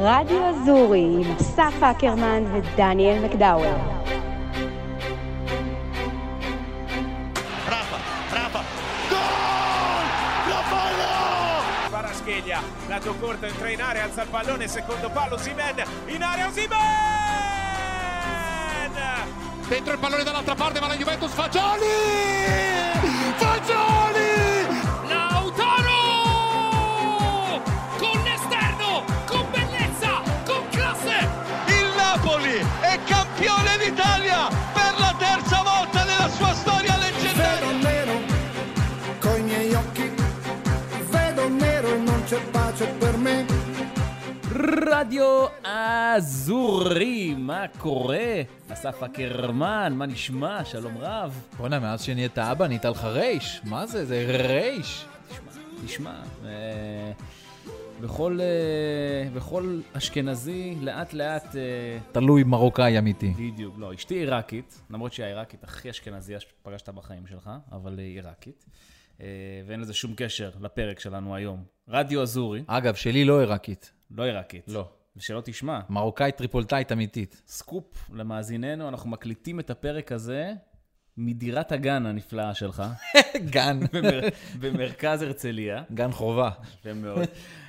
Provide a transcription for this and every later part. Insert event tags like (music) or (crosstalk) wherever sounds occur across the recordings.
רדיו אזורי עם אסף אקרמן ודניאל מקדאוור. Parascheglia, lato corto, entra in area, alza il pallone, secondo palo, Simen, in area, Simen! Dentro il pallone dall'altra parte, ma la Juventus Fagioli! Fagioli! רדיו אזורי, מה קורה? אסף אקרמן, מה נשמע? שלום רב. בואנה, מאז שנהיית אבא נהיית לך רייש. מה זה? זה רייש. תשמע, אה, בכל, אה, בכל אשכנזי, לאט לאט, אה, תלוי מרוקאי אמיתי. בדיוק, לא, אשתי עיראקית, למרות שהיא העיראקית הכי אשכנזייה שפגשת בחיים שלך, אבל היא עיראקית. אה, ואין לזה שום קשר לפרק שלנו היום. רדיו אזורי, אגב, שלי לא עיראקית. לא עיראקית. לא. ושלא תשמע, מרוקאית טריפולטאית אמיתית. סקופ למאזיננו, אנחנו מקליטים את הפרק הזה מדירת הגן הנפלאה שלך, (laughs) גן. במר... במרכז הרצליה. גן חובה. יפה מאוד.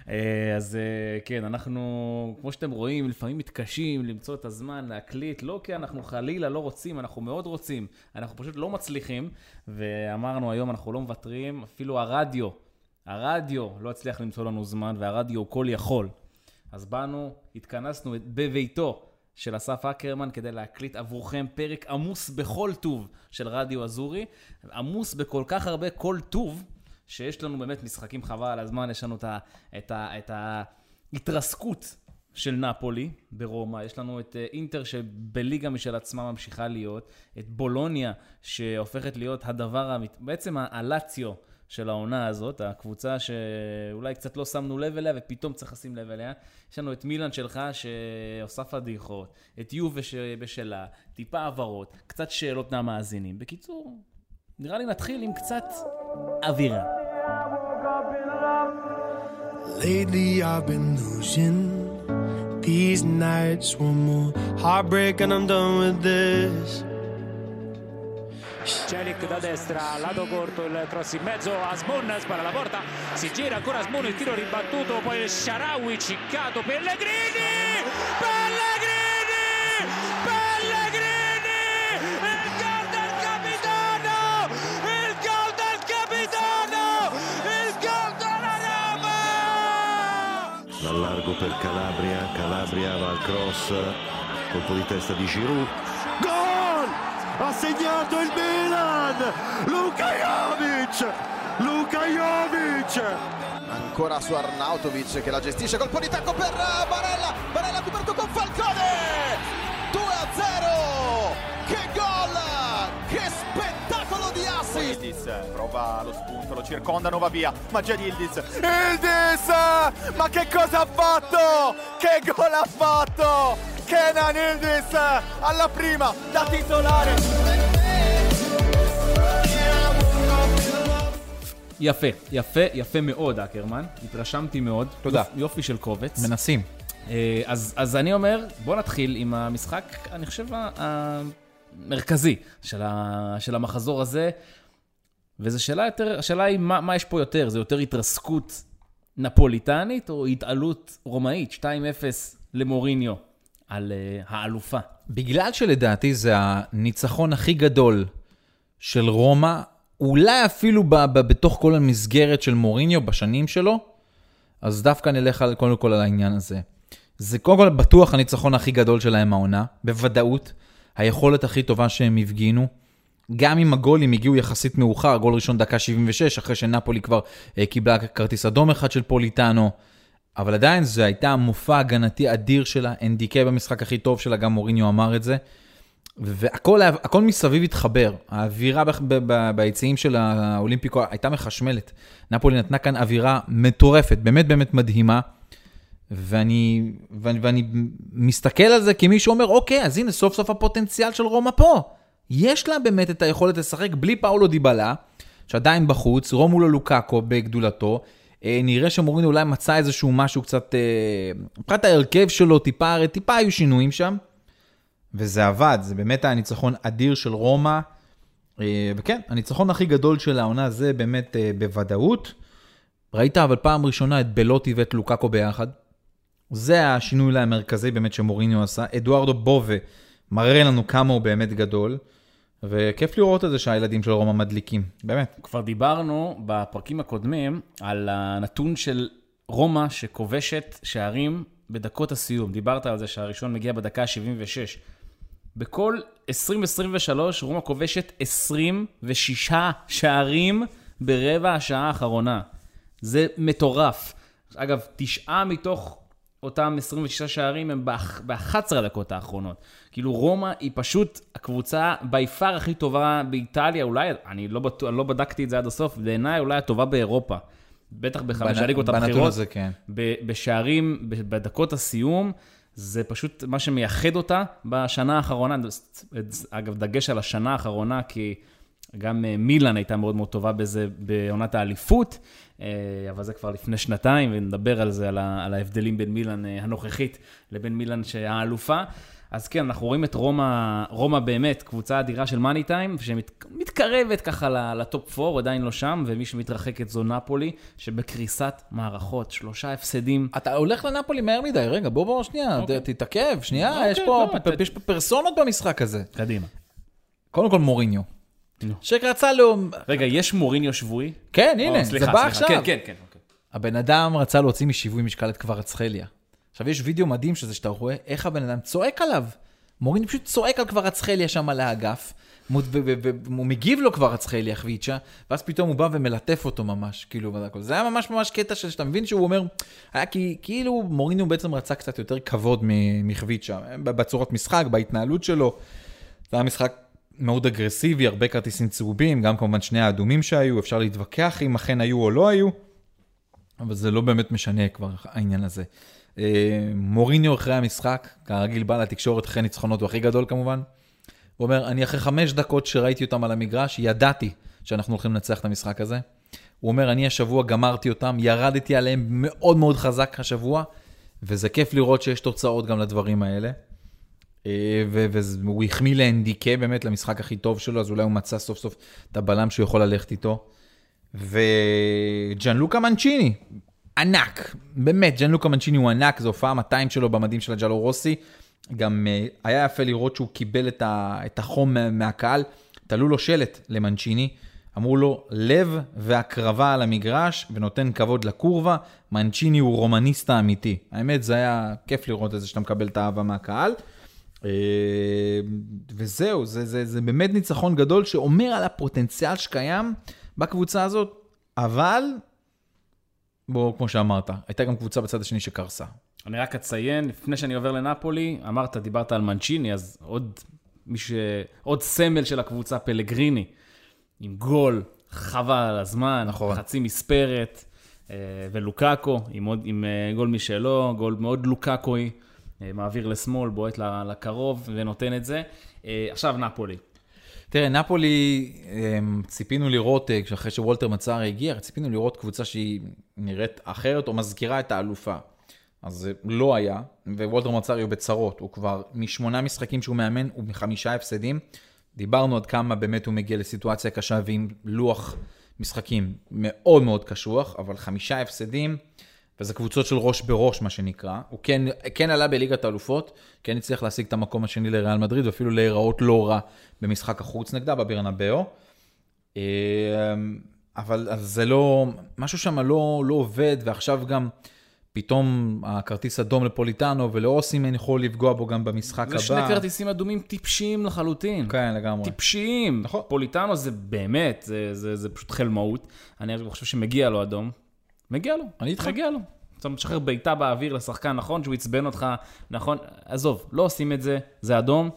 אה, אז אה, כן, אנחנו, כמו שאתם רואים, לפעמים מתקשים למצוא את הזמן להקליט, לא כי אנחנו חלילה לא רוצים, אנחנו מאוד רוצים, אנחנו פשוט לא מצליחים, ואמרנו היום אנחנו לא מוותרים, אפילו הרדיו, הרדיו לא הצליח למצוא לנו זמן, והרדיו הוא כל יכול. אז באנו, התכנסנו בביתו של אסף אקרמן כדי להקליט עבורכם פרק עמוס בכל טוב של רדיו אזורי, עמוס בכל כך הרבה כל טוב, שיש לנו באמת משחקים חבל על הזמן, יש לנו את, ה, את, ה, את ההתרסקות של נפולי ברומא, יש לנו את אה, אינטר שבליגה משל עצמה ממשיכה להיות, את בולוניה שהופכת להיות הדבר, האמית- בעצם הלציו של העונה הזאת, הקבוצה שאולי קצת לא שמנו לב אליה ופתאום צריך לשים לב אליה. יש לנו את מילאן שלך שעושה פדיחות, את יובה שבשלה, טיפה הבהרות, קצת שאלות מהמאזינים. בקיצור, נראה לי נתחיל עם קצת אווירה. Lately these nights. One more heartbreak and I'm done with this. Celic da destra, lato corto, il cross in mezzo, Asmun spara la porta, si gira ancora Asmun, il tiro ribattuto, poi il Sharawi, ciccato, Pellegrini! Pellegrini! Pellegrini! Il gol del capitano! Il gol del capitano! Il gol della Roma! dal largo per Calabria, Calabria va al cross, colpo di testa di Giroud. Gol! Ha segnato il Milan! Luka Jovic! Luka Jovic! Ancora su Arnautovic che la gestisce, colpo di tacco per eh, Barella, Barella coperto con Falcone, 2 a 0, che gol, che spettacolo di assist. Yildiz prova lo spunto, lo circondano, va via. Magia di Yildiz. Yildiz! Ma che cosa ha fatto? Che gol ha fatto? Kenan Yildiz alla prima da titolare. יפה, יפה, יפה מאוד, אקרמן. התרשמתי מאוד. תודה. יופ- יופי של קובץ. מנסים. אה, אז, אז אני אומר, בוא נתחיל עם המשחק, אני חושב, המרכזי של, ה, של המחזור הזה. וזו שאלה יותר, השאלה היא מה, מה יש פה יותר, זה יותר התרסקות נפוליטנית או התעלות רומאית, 2-0 למוריניו על uh, האלופה. בגלל שלדעתי זה הניצחון הכי גדול של רומא, אולי אפילו ב- ב- בתוך כל המסגרת של מוריניו בשנים שלו, אז דווקא נלך על, קודם כל על העניין הזה. זה קודם כל בטוח הניצחון הכי גדול שלהם העונה, בוודאות. היכולת הכי טובה שהם הפגינו. גם אם הגולים הגיעו יחסית מאוחר, גול ראשון דקה 76, אחרי שנפולי כבר אה, קיבלה כרטיס אדום אחד של פוליטאנו. אבל עדיין זה הייתה מופע הגנתי אדיר שלה, NDK במשחק הכי טוב שלה, גם מוריניו אמר את זה. והכל מסביב התחבר. האווירה ביציעים של האולימפיקו הייתה מחשמלת. נפולי נתנה כאן אווירה מטורפת, באמת באמת מדהימה. ואני, ואני, ואני מסתכל על זה כמי שאומר, אוקיי, אז הנה סוף סוף הפוטנציאל של רומא פה. יש לה באמת את היכולת לשחק בלי פאולו דיבלה, שעדיין בחוץ, רומולו לוקאקו בגדולתו, נראה שמוריניו אולי מצא איזשהו משהו קצת, אה, מבחינת ההרכב שלו, טיפה, הרי טיפה היו שינויים שם, וזה עבד, זה באמת היה ניצחון אדיר של רומא, אה, וכן, הניצחון הכי גדול של העונה זה באמת אה, בוודאות. ראית אבל פעם ראשונה את בלוטי ואת לוקאקו ביחד. זה השינוי המרכזי באמת שמוריניו עשה. אדוארדו בובה מראה לנו כמה הוא באמת גדול, וכיף לראות את זה שהילדים של רומא מדליקים, באמת. כבר דיברנו בפרקים הקודמים על הנתון של רומא שכובשת שערים בדקות הסיום. דיברת על זה שהראשון מגיע בדקה ה-76. בכל 2023 רומא כובשת 26 שערים ברבע השעה האחרונה. זה מטורף. אגב, תשעה מתוך אותם 26 שערים הם ב-11 הדקות האחרונות. כאילו רומא היא פשוט הקבוצה בי פאר הכי טובה באיטליה, אולי, אני לא, בטוח, אני לא בדקתי את זה עד הסוף, בעיניי אולי הטובה באירופה. בטח בחמש הליגות הבכירות. בנתון הזה, כן. בשערים, בדקות הסיום. זה פשוט מה שמייחד אותה בשנה האחרונה. אגב, דגש על השנה האחרונה, כי גם אה, מילאן הייתה מאוד מאוד טובה בזה בעונת האליפות, אה, אבל זה כבר לפני שנתיים, ונדבר על זה, על ההבדלים בין מילאן אה, הנוכחית לבין מילאן שהאלופה. אז כן, אנחנו רואים את רומא, רומא באמת, קבוצה אדירה של מאני טיים, שמתקרבת ככה לטופ 4, עדיין לא שם, ומי שמתרחקת זו נפולי, שבקריסת מערכות, שלושה הפסדים. אתה הולך לנפולי מהר מדי, רגע, בוא בוא שנייה, אוקיי. תתעכב, שנייה, אוקיי, יש, פה, לא, יש פה פרסונות במשחק הזה. קדימה. קודם כל מוריניו. שרצה לו... רגע, יש מוריניו שבוי? כן, הנה, או, סליחה, זה בא סליחה. עכשיו. כן, כן, כן. אוקיי. הבן אדם רצה להוציא משיווי משקל את קוורצחליה. עכשיו, יש וידאו מדהים שזה שאתה רואה איך הבן אדם צועק עליו. מוריניו פשוט צועק על קוורצחליה שם על האגף, והוא מגיב לו קוורצחליה חביצ'ה, ואז פתאום הוא בא ומלטף אותו ממש, כאילו, זה היה ממש ממש קטע שאתה מבין שהוא אומר, היה כי, כאילו מוריניו בעצם רצה קצת יותר כבוד מחביצ'ה, בצורת משחק, בהתנהלות שלו. זה היה משחק מאוד אגרסיבי, הרבה כרטיסים צהובים, גם כמובן שני האדומים שהיו, אפשר להתווכח אם אכן היו או לא היו, אבל זה לא באמת משנה כבר העניין הזה. אה, מוריניו אחרי המשחק, כרגיל בא לתקשורת אחרי ניצחונות, הוא הכי גדול כמובן. הוא אומר, אני אחרי חמש דקות שראיתי אותם על המגרש, ידעתי שאנחנו הולכים לנצח את המשחק הזה. הוא אומר, אני השבוע גמרתי אותם, ירדתי עליהם מאוד מאוד חזק השבוע, וזה כיף לראות שיש תוצאות גם לדברים האלה. אה, והוא החמיא לאנדיקה באמת למשחק הכי טוב שלו, אז אולי הוא מצא סוף סוף את הבלם שהוא יכול ללכת איתו. וג'אן לוקה מנצ'יני, ענק, באמת, ג'אן לוקה מנצ'יני הוא ענק, זו הופעה 200 שלו במדים של הג'אלו רוסי. גם uh, היה יפה לראות שהוא קיבל את, ה, את החום מהקהל, תלו לו שלט למנצ'יני, אמרו לו, לב והקרבה על המגרש ונותן כבוד לקורבה, מנצ'יני הוא רומניסטה אמיתי. האמת, זה היה כיף לראות את זה שאתה מקבל את האהבה מהקהל. Uh, וזהו, זה, זה, זה באמת ניצחון גדול שאומר על הפוטנציאל שקיים בקבוצה הזאת, אבל בוא, כמו שאמרת, הייתה גם קבוצה בצד השני שקרסה. אני רק אציין, לפני שאני עובר לנפולי, אמרת, דיברת על מנצ'יני, אז עוד, ש... עוד סמל של הקבוצה, פלגריני, עם גול, חבל על הזמן, נכון. חצי מספרת, אה, ולוקאקו, עם, עוד, עם אה, גול משלו, גול מאוד לוקאקוי, אה, מעביר לשמאל, בועט לקרוב ונותן את זה. עכשיו נפולי. תראה, נפולי, אמ, ציפינו לראות, אה, אחרי שוולטר מצארי הגיע, ציפינו לראות קבוצה שהיא נראית אחרת או מזכירה את האלופה. אז זה לא היה, ווולטר מצארי הוא בצרות, הוא כבר משמונה משחקים שהוא מאמן, הוא מחמישה הפסדים. דיברנו עד כמה באמת הוא מגיע לסיטואציה קשה ועם לוח משחקים מאוד מאוד קשוח, אבל חמישה הפסדים. וזה קבוצות של ראש בראש, מה שנקרא. הוא כן, כן עלה בליגת האלופות, כן הצליח להשיג את המקום השני לריאל מדריד, ואפילו להיראות לא רע במשחק החוץ נגדה, בברנבאו. אה, אבל זה לא, משהו שם לא, לא עובד, ועכשיו גם פתאום הכרטיס אדום לפוליטאנו ולאוסימן יכול לפגוע בו גם במשחק הבא. זה שני כרטיסים אדומים טיפשיים לחלוטין. כן, לגמרי. טיפשיים. נכון. פוליטאנו זה באמת, זה, זה, זה פשוט חלמאות. אני חושב שמגיע לו אדום. מגיע לו, אני איתך. מגיע לו. אתה משחרר בעיטה באוויר לשחקן, נכון שהוא עצבן אותך, נכון, עזוב, לא עושים את זה, זה אדום,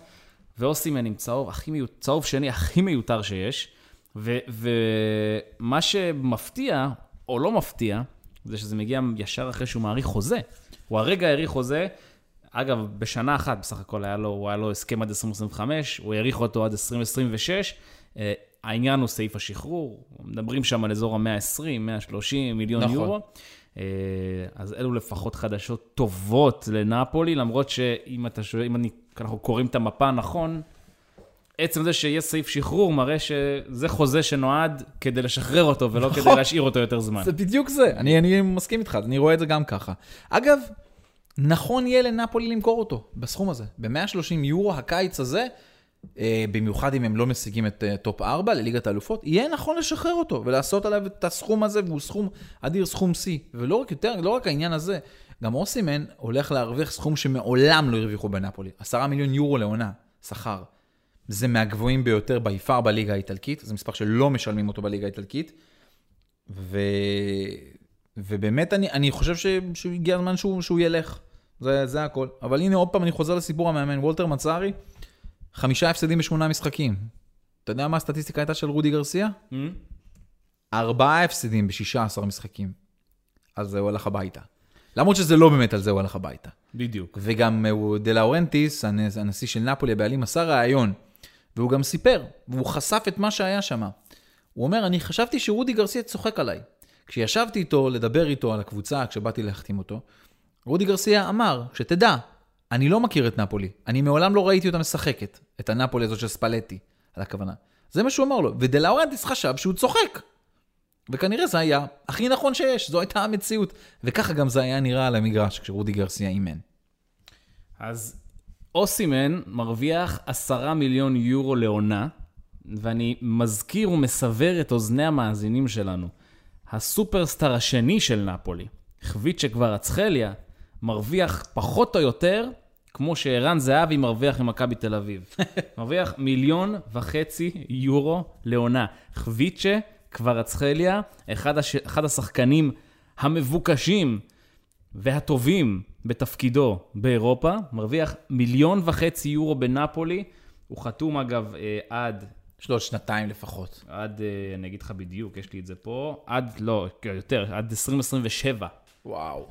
ואוסימן עם צהוב, הכי מיותר, צהוב שני הכי מיותר שיש, ו, ומה שמפתיע, או לא מפתיע, זה שזה מגיע ישר אחרי שהוא מעריך חוזה. הוא הרגע העריך חוזה, אגב, בשנה אחת בסך הכל היה לו, הוא היה לו הסכם עד 2025, הוא העריך אותו עד 2026, העניין הוא סעיף השחרור, מדברים שם על אזור ה-120, 130 מיליון נכון. יורו. אה, אז אלו לפחות חדשות טובות לנפולי, למרות שאם אתה שואל, אם אני, אנחנו קוראים את המפה נכון, עצם זה שיש סעיף שחרור מראה שזה חוזה שנועד כדי לשחרר אותו ולא נכון. כדי להשאיר אותו יותר זמן. זה בדיוק זה, אני, אני מסכים איתך, אני רואה את זה גם ככה. אגב, נכון יהיה לנפולי למכור אותו בסכום הזה. ב-130 יורו הקיץ הזה, במיוחד אם הם לא משיגים את אה, טופ 4 לליגת האלופות, יהיה נכון לשחרר אותו ולעשות עליו את הסכום הזה, והוא סכום אדיר, סכום שיא. ולא רק יותר, לא רק העניין הזה, גם אוסימן הולך להרוויח סכום שמעולם לא הרוויחו בנפולי. 10 מיליון יורו לעונה, שכר. זה מהגבוהים ביותר ביפר בליגה האיטלקית, זה מספר שלא משלמים אותו בליגה האיטלקית. ו... ובאמת אני, אני חושב ש... שהגיע הזמן שהוא, שהוא ילך. זה, זה הכל. אבל הנה עוד פעם אני חוזר לסיפור המאמן, וולטר מצארי, חמישה הפסדים בשמונה משחקים. אתה יודע מה הסטטיסטיקה הייתה של רודי גרסיה? Hmm? ארבעה הפסדים ב-16 משחקים. אז הוא הלך הביתה. למרות שזה לא באמת על זה הוא הלך הביתה. בדיוק. וגם הוא- דה לאורנטיס, הנ- הנשיא של נפולי, הבעלים, עשה ראיון, והוא גם סיפר, והוא חשף את מה שהיה שם. הוא אומר, אני חשבתי שרודי גרסיה צוחק עליי. כשישבתי איתו לדבר איתו על הקבוצה, כשבאתי להחתים אותו, רודי גרסיה אמר, שתדע, אני לא מכיר את נפולי, אני מעולם לא ראיתי אותה משחקת, את הנפולי הזאת של ספלטי, על הכוונה. זה מה שהוא אמר לו, ודה לאורנטיס חשב שהוא צוחק. וכנראה זה היה הכי נכון שיש, זו הייתה המציאות. וככה גם זה היה נראה על המגרש כשרודי גרסיה אימן. אז אוסימן מרוויח עשרה מיליון יורו לעונה, ואני מזכיר ומסבר את אוזני המאזינים שלנו. הסופרסטאר השני של נפולי, חביצ'ה קוורצחליה, מרוויח פחות או יותר כמו שערן זהבי מרוויח ממכבי תל אביב. (laughs) מרוויח מיליון וחצי יורו לעונה. חביצ'ה קוורצחליה, אחד, הש... אחד השחקנים המבוקשים והטובים בתפקידו באירופה, מרוויח מיליון וחצי יורו בנפולי. הוא חתום אגב אה, עד, יש לו עוד שנתיים לפחות. עד, אה, אני אגיד לך בדיוק, יש לי את זה פה, עד, לא, יותר, עד 2027. וואו.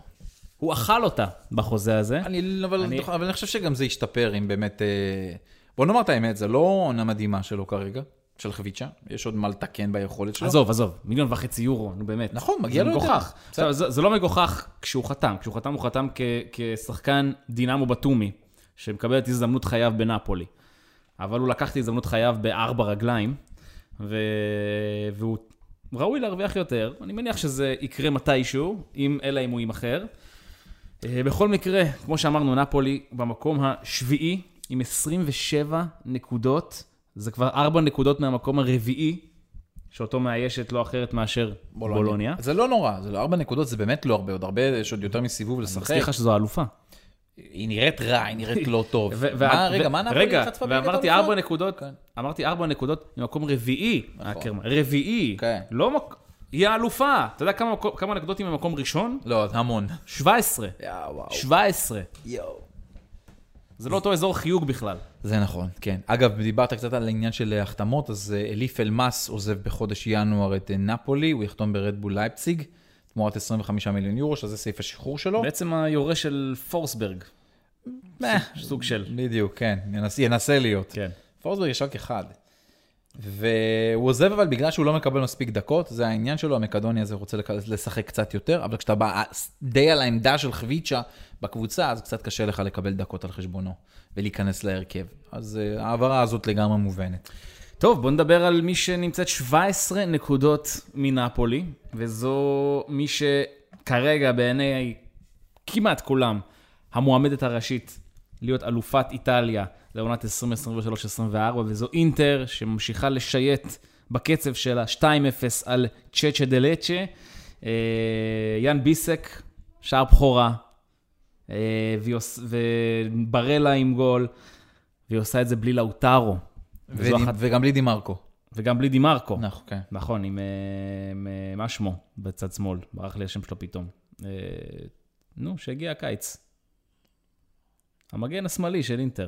הוא אכל אותה בחוזה הזה. אני, אבל, אני-. אבל אני חושב שגם זה ישתפר אם באמת... אה, בוא נאמר את האמת, זה לא עונה מדהימה שלו כרגע, של חביצ'ה. יש עוד מה לתקן ביכולת שלו. עזוב, עזוב, מיליון וחצי יורו, נו באמת. נכון, מגיע זה לו יותר. עכשיו, זה, זה לא מגוחך כשהוא חתם. כשהוא חתם, הוא חתם כ, כשחקן דינמו בתומי, שמקבל את הזדמנות חייו בנפולי. אבל הוא לקח את הזדמנות חייו בארבע רגליים, ו... והוא ראוי להרוויח יותר. אני מניח שזה יקרה מתישהו, אם, אלא אם הוא יימכר. אה, בכל מקרה, כמו שאמרנו, נפולי במקום השביעי עם 27 נקודות. זה כבר 4 נקודות מהמקום הרביעי, שאותו מאיישת לא אחרת מאשר בולוניה. זה לא נורא, זה לא ארבע נקודות, זה באמת לא הרבה, עוד הרבה, יש עוד יותר מסיבוב אני לשחק. מזכיר לך שזו האלופה. היא נראית רע, היא נראית לא (laughs) טוב. מה, רגע, מה נפולי חטפה בליגת ואמרתי? ארבע נקודות, כן. אמרתי ארבע נקודות ממקום רביעי, נכון. רביעי, כן. לא מק... היא האלופה. אתה יודע כמה כמה נקודות היא ממקום ראשון? לא, המון. 17. יאו, וואו. 17. יואו. זה לא אותו אזור חיוג בכלל. זה נכון, כן. אגב, דיברת קצת על העניין של החתמות, אז אה, אליף אלמאס עוזב בחודש ינואר את אה, נפולי, הוא יחתום ברדבול לייפציג, תמורת 25 מיליון יורו, שזה סעיף השחרור שלו. בעצם היורש של פורסברג, אה, סוג של. בדיוק, כן, ינסה, ינסה להיות. כן. פורסברג יש רק אחד. והוא עוזב אבל בגלל שהוא לא מקבל מספיק דקות, זה העניין שלו, המקדוני הזה רוצה לשחק קצת יותר, אבל כשאתה בא די על העמדה של חביצ'ה בקבוצה, אז קצת קשה לך לקבל דקות על חשבונו ולהיכנס להרכב. אז אה, ההעברה הזאת לגמרי מובנת. טוב, בוא נדבר על מי שנמצאת 17 נקודות מנפולי, וזו מי שכרגע בעיני כמעט כולם המועמדת הראשית להיות אלופת איטליה לעונת 2023-2024, וזו אינטר שממשיכה לשייט בקצב שלה 2-0 על צ'צ'ה דה לצ'ה. אה, יאן ביסק, שער בכורה, אה, וברלה עם גול, והיא עושה את זה בלי לאוטרו. אחת- וגם בלי דימרקו. וגם בלי דימרקו. נכון, כן. נכון, עם, אה, עם מה שמו בצד שמאל, ברח לי השם שלו פתאום. נו, שהגיע הקיץ. המגן השמאלי של אינטר.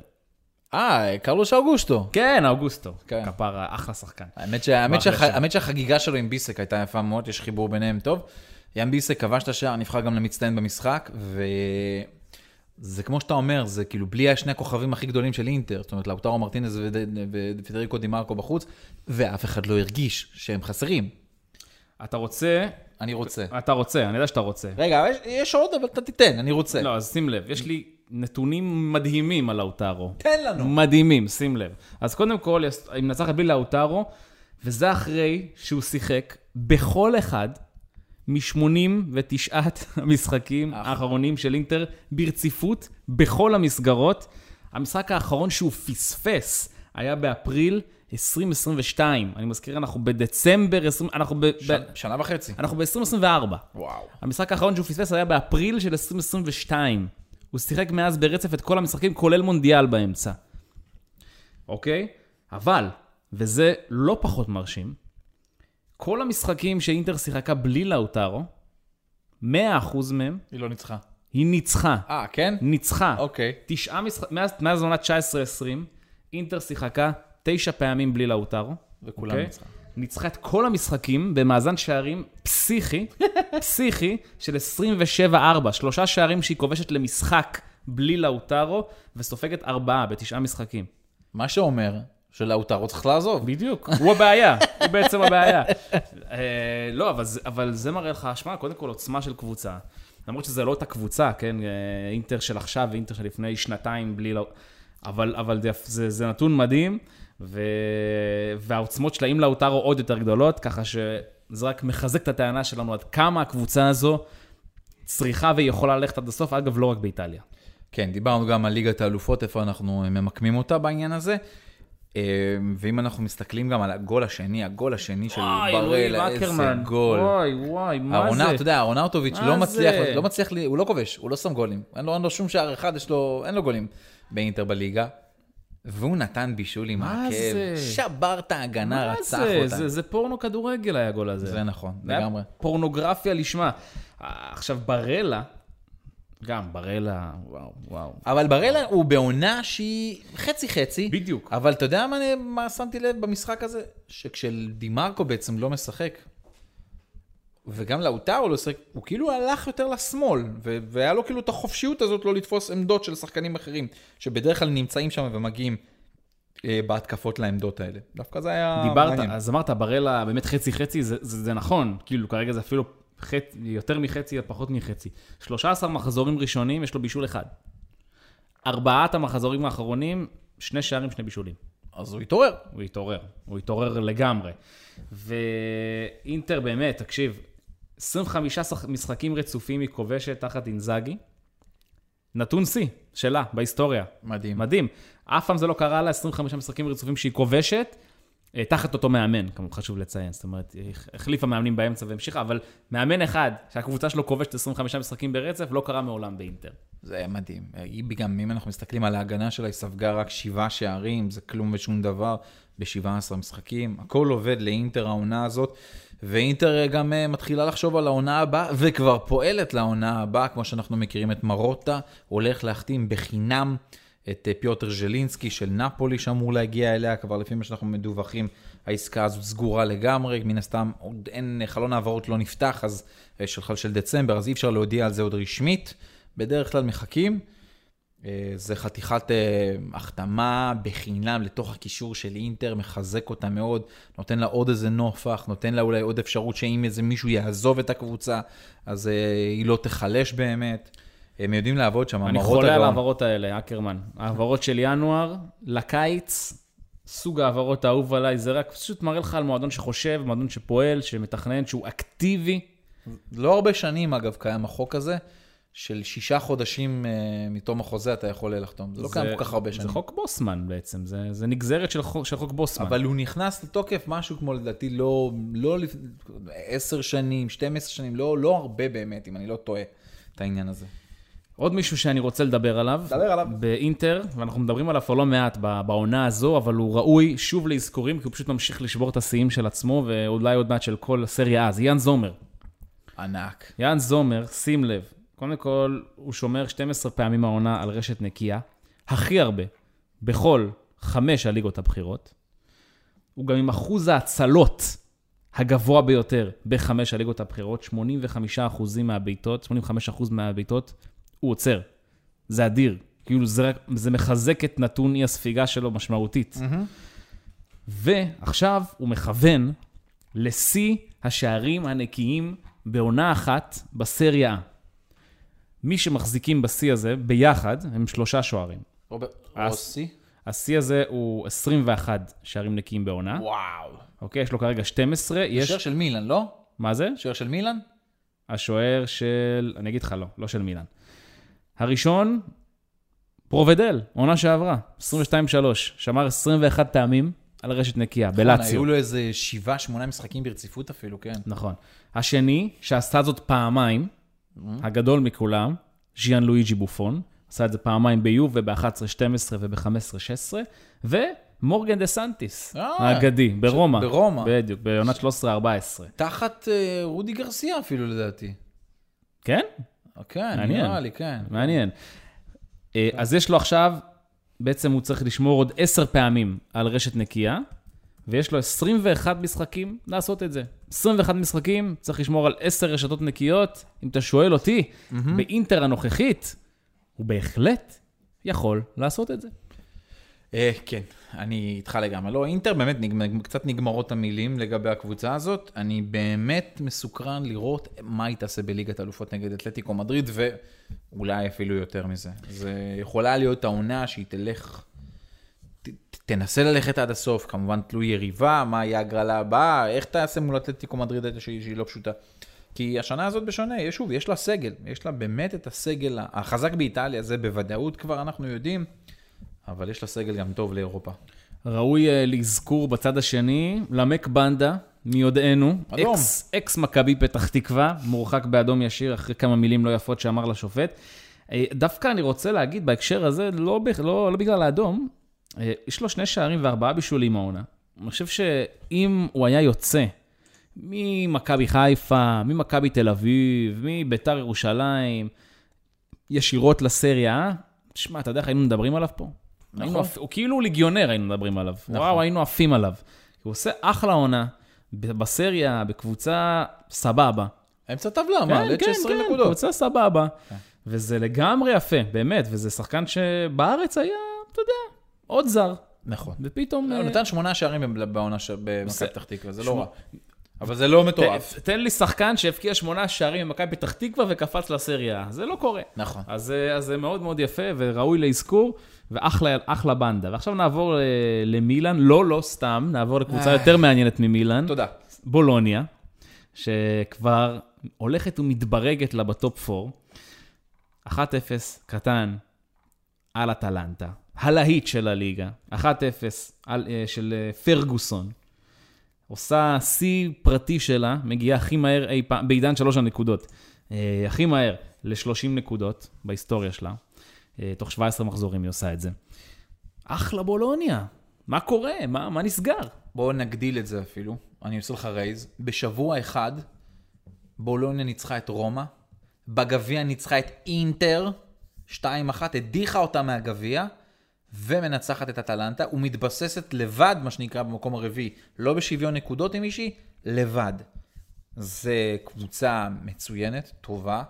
אה, קרלוש אוגוסטו. כן, אוגוסטו. כן. כפרה, אחלה שחקן. האמת, שה, האמת, השם. האמת שהחגיגה שלו עם ביסק הייתה יפה מאוד, יש חיבור ביניהם טוב. ים ביסק כבש את השער, נבחר גם למצטיין במשחק, זה כמו שאתה אומר, זה כאילו בלי השני הכוכבים הכי גדולים של אינטר, זאת אומרת, לאוטרו מרטינז וד- ופדריקו דימרקו בחוץ, ואף אחד לא הרגיש שהם חסרים. אתה רוצה, אני רוצה. אתה רוצה, אני יודע שאתה רוצה. רגע, יש, יש עוד, אבל אתה תיתן, אני רוצה. לא, אז שים לב, יש לי נתונים מדהימים על לאוטרו. תן לנו. מדהימים, שים לב. אז קודם כל, היא מנצחת בלי לאוטרו, וזה אחרי שהוא שיחק בכל אחד מ-89 (laughs) המשחקים האחרונים של אינטר ברציפות, בכל המסגרות. המשחק האחרון שהוא פספס היה באפריל 2022. אני מזכיר, אנחנו בדצמבר 20... אנחנו ב... ש... ב... שנה וחצי. אנחנו ב-2024. וואו. המשחק האחרון שהוא פספס היה באפריל של 2022. הוא שיחק מאז ברצף את כל המשחקים, כולל מונדיאל באמצע. אוקיי? אבל, וזה לא פחות מרשים, כל המשחקים שאינטר שיחקה בלי לאוטרו, 100% מהם, היא לא ניצחה. היא ניצחה. אה, כן? ניצחה. אוקיי. תשעה משחקים, מאז, מאז עונת 19-20, אינטר שיחקה תשע פעמים בלי לאוטרו. וכולם אוקיי? ניצחה. ניצחה את כל המשחקים במאזן שערים פסיכי, (laughs) פסיכי, של 27-4. שלושה שערים שהיא כובשת למשחק בלי לאוטרו, וסופגת ארבעה בתשעה משחקים. מה שאומר שלאוטרו צריך לעזוב. בדיוק, הוא הבעיה, הוא בעצם הבעיה. אה, לא, אבל אבל זה מראה לך, שמע, קודם כל עוצמה של קבוצה. למרות שזה לא אותה קבוצה, כן? אה, אינטר של עכשיו ואינטר של לפני שנתיים בלי... לא... אבל, אבל זה, זה, זה נתון מדהים, ו... והעוצמות שלה עם לאוטרו עוד יותר גדולות, ככה שזה רק מחזק את הטענה שלנו עד כמה הקבוצה הזו צריכה ויכולה ללכת עד הסוף, אגב, לא רק באיטליה. כן, דיברנו גם על ליגת האלופות, איפה אנחנו ממקמים אותה בעניין הזה. אה, ואם אנחנו מסתכלים גם על הגול השני, הגול השני של ברלה, איזה גול. וואי, וואי, מה זה? העונה, אתה יודע, ארונאוטוביץ' מה לא מצליח, זה? לא מצליח, לי- הוא לא כובש, הוא לא שם גולים. אין לו, אין לו שום שער אחד, לו, אין לו גולים באינטר בליגה. והוא נתן בישול עם מה העקב? שבר את ההגנה, מה רצח זה? אותה. זה? זה פורנו כדורגל היה הגול הזה. זה נכון, לגמרי. פורנוגרפיה לשמה. עכשיו, ברלה, גם ברלה, וואו, וואו. אבל ברלה הוא בעונה שהיא חצי-חצי. בדיוק. אבל אתה יודע מה, מה שמתי לב במשחק הזה? שכשדימרקו בעצם לא משחק, וגם לאוטרו לא שיחק, הוא כאילו הלך יותר לשמאל, ו- והיה לו כאילו את החופשיות הזאת לא לתפוס עמדות של שחקנים אחרים, שבדרך כלל נמצאים שם ומגיעים אה, בהתקפות לעמדות האלה. דווקא זה היה דיברת, מעניין. אז אמרת, ברלה באמת חצי-חצי, זה, זה, זה נכון, כאילו כרגע זה אפילו חצ... יותר מחצי, פחות מחצי. 13 מחזורים ראשונים, יש לו בישול אחד. ארבעת המחזורים האחרונים, שני שערים, שני בישולים. אז הוא התעורר. הוא התעורר, הוא התעורר לגמרי. ואינטר באמת, תקשיב, 25 שח- משחקים רצופים היא כובשת תחת אינזאגי. נתון שיא שלה בהיסטוריה. מדהים. מדהים. אף פעם זה לא קרה לה 25 משחקים רצופים שהיא כובשת, אה, תחת אותו מאמן, כמובן חשוב לציין. זאת אומרת, היא החליפה מאמנים באמצע והמשיכה, אבל מאמן אחד, שהקבוצה שלו כובשת 25 משחקים ברצף, לא קרה מעולם באינטר. זה היה מדהים. היא גם, אם אנחנו מסתכלים על ההגנה שלה, היא ספגה רק שבעה שערים, זה כלום ושום דבר ב-17 משחקים. הכל עובד לאינטר העונה הזאת, ואינטר גם אה, מתחילה לחשוב על העונה הבאה, וכבר פועלת לעונה הבאה, כמו שאנחנו מכירים את מרוטה, הולך להחתים בחינם את אה, פיוטר ז'לינסקי של נפולי, שאמור להגיע אליה, כבר לפי מה שאנחנו מדווחים, העסקה הזאת סגורה לגמרי, מן הסתם עוד אין, חלון העברות לא נפתח, אז אה, של, של דצמבר, אז אי אפשר להודיע על זה עוד רשמית. בדרך כלל מחכים. אה, זה חתיכת אה, החתמה בחינם לתוך הקישור של אינטר, מחזק אותה מאוד, נותן לה עוד איזה נופח, נותן לה אולי עוד אפשרות שאם איזה מישהו יעזוב את הקבוצה, אז אה, היא לא תיחלש באמת. הם יודעים לעבוד שם, אני חולה על. ההעברות האלה, אקרמן. ההעברות של ינואר לקיץ, סוג ההעברות האהוב עליי, זה רק פשוט מראה לך על מועדון שחושב, מועדון שפועל, שמתכנן, שהוא אקטיבי. לא הרבה שנים, אגב, קיים החוק הזה, של שישה חודשים אה, מתום החוזה אתה יכול לחתום. זה לא קיים כל כך הרבה שנים. זה חוק בוסמן בעצם, זה, זה נגזרת של חוק, של חוק בוסמן. אבל הוא נכנס לתוקף משהו כמו לדעתי לא, לא עשר שנים, 12 שנים, לא, לא הרבה באמת, אם אני לא טועה, את העניין הזה. עוד מישהו שאני רוצה לדבר עליו, דבר עליו. באינטר, ואנחנו מדברים עליו כבר לא מעט בעונה הזו, אבל הוא ראוי שוב לאזכורים, כי הוא פשוט ממשיך לשבור את השיאים של עצמו, ואולי עוד מעט של כל סריה אז, יאן זומר. ענק. יאן זומר, שים לב, קודם כל, הוא שומר 12 פעמים העונה על רשת נקייה, הכי הרבה, בכל חמש הליגות הבכירות. הוא גם עם אחוז ההצלות הגבוה ביותר בחמש הליגות הבכירות, 85% מהבעיטות, 85% מהבעיטות, הוא עוצר. זה אדיר. כאילו זה, זה מחזק את נתון אי הספיגה שלו משמעותית. ועכשיו הוא מכוון לשיא השערים הנקיים בעונה אחת בסריה A. מי שמחזיקים בשיא הזה ביחד הם שלושה שוערים. אז- רוסי? השיא הזה הוא 21 שערים נקיים בעונה. וואו. אוקיי, יש לו כרגע 12. יש... שוער של מילאן, לא? מה זה? שוער של מילאן? השוער של... אני אגיד לך לא, לא של מילאן. הראשון, פרובדל, עונה שעברה, 22-3, שמר 21 פעמים על רשת נקייה, נכון, בלאציו. היו לו איזה שבעה, שמונה משחקים ברציפות אפילו, כן. נכון. השני, שעשה זאת פעמיים, הגדול מכולם, ז'יאן לואיג'י בופון, עשה את זה פעמיים ביוב וב-11-12 וב-15-16, ומורגן דה סנטיס, אה, האגדי, ברומא. ברומא. בדיוק, בעונת 13-14. תחת אה, רודי גרסיה אפילו לדעתי. כן? כן. נראה לי, כן. מעניין. אה, אז יש לו עכשיו, בעצם הוא צריך לשמור עוד עשר פעמים על רשת נקייה, ויש לו 21 משחקים לעשות את זה. 21 משחקים, צריך לשמור על עשר רשתות נקיות. אם אתה שואל אותי, באינטר הנוכחית, הוא בהחלט יכול לעשות את זה. אה, כן, אני איתך לגמרי. לא, אינטר באמת, נגמ- קצת נגמרות המילים לגבי הקבוצה הזאת. אני באמת מסוקרן לראות מה היא תעשה בליגת האלופות נגד אתלטיקו מדריד, ואולי אפילו יותר מזה. זה יכולה להיות העונה שהיא תלך, תנסה ללכת עד הסוף, כמובן תלוי יריבה, מה יהיה הגרלה הבאה, איך תעשה מול אתלטיקו מדריד שהיא, שהיא לא פשוטה. כי השנה הזאת בשונה, שוב, יש לה סגל, יש לה באמת את הסגל החזק באיטליה, זה בוודאות כבר אנחנו יודעים, אבל יש לה סגל גם טוב לאירופה. ראוי אה, לאזכור בצד השני, למק בנדה, מיודענו. אקס, אקס מכבי פתח תקווה, מורחק באדום ישיר אחרי כמה מילים לא יפות שאמר לשופט. אה, דווקא אני רוצה להגיד בהקשר הזה, לא, לא, לא בגלל האדום, יש לו שני שערים וארבעה בישולים העונה. אני חושב שאם הוא היה יוצא ממכבי חיפה, ממכבי תל אביב, מביתר ירושלים, ישירות לסריה, תשמע, אתה יודע איך היינו מדברים עליו פה? נכון. היינו עפ- הוא כאילו ליגיונר היינו מדברים עליו. נכון. וואו, היינו עפים עליו. הוא עושה אחלה עונה, בסריה, בקבוצה סבבה. אמצע טבלה, מה? כן, לצ'ה כן, 20 כן, נקודות. קבוצה סבבה. וזה לגמרי יפה, באמת, וזה שחקן שבארץ היה, אתה יודע, עוד זר. נכון. ופתאום... הוא אה, נתן שמונה שערים בעונה ש- במכבי. פתח תקווה, זה לא רע. אבל זה לא מטורף. תן לי שחקן שהבקיע שמונה שערים במכבי פתח תקווה וקפץ לסריה, זה לא קורה. נכון. אז, אה, אז זה מאוד מאוד יפה וראוי לאזכור, ואחלה אחלה בנדה. ועכשיו נעבור אה, למילאן, לא, לא סתם, נעבור לקבוצה יותר מעניינת ממילאן. תודה. בולוניה, שכבר הולכת ומתברגת לה בטופ 4. 1-0 קטן על אטלנטה, הלהיט של הליגה, 1-0 על, אה, של אה, פרגוסון. עושה שיא פרטי שלה, מגיעה הכי מהר אי פעם, בעידן שלוש הנקודות, אה, הכי מהר ל-30 נקודות בהיסטוריה שלה. תוך 17 מחזורים היא עושה את זה. אחלה בולוניה, מה קורה? מה, מה נסגר? בואו נגדיל את זה אפילו. אני עושה לך רייז. בשבוע אחד, בולוניה ניצחה את רומא, בגביע ניצחה את אינטר, 2-1, הדיחה אותה מהגביע, ומנצחת את אטלנטה, ומתבססת לבד, מה שנקרא, במקום הרביעי. לא בשוויון נקודות עם מישהי, לבד. זה קבוצה מצוינת, טובה.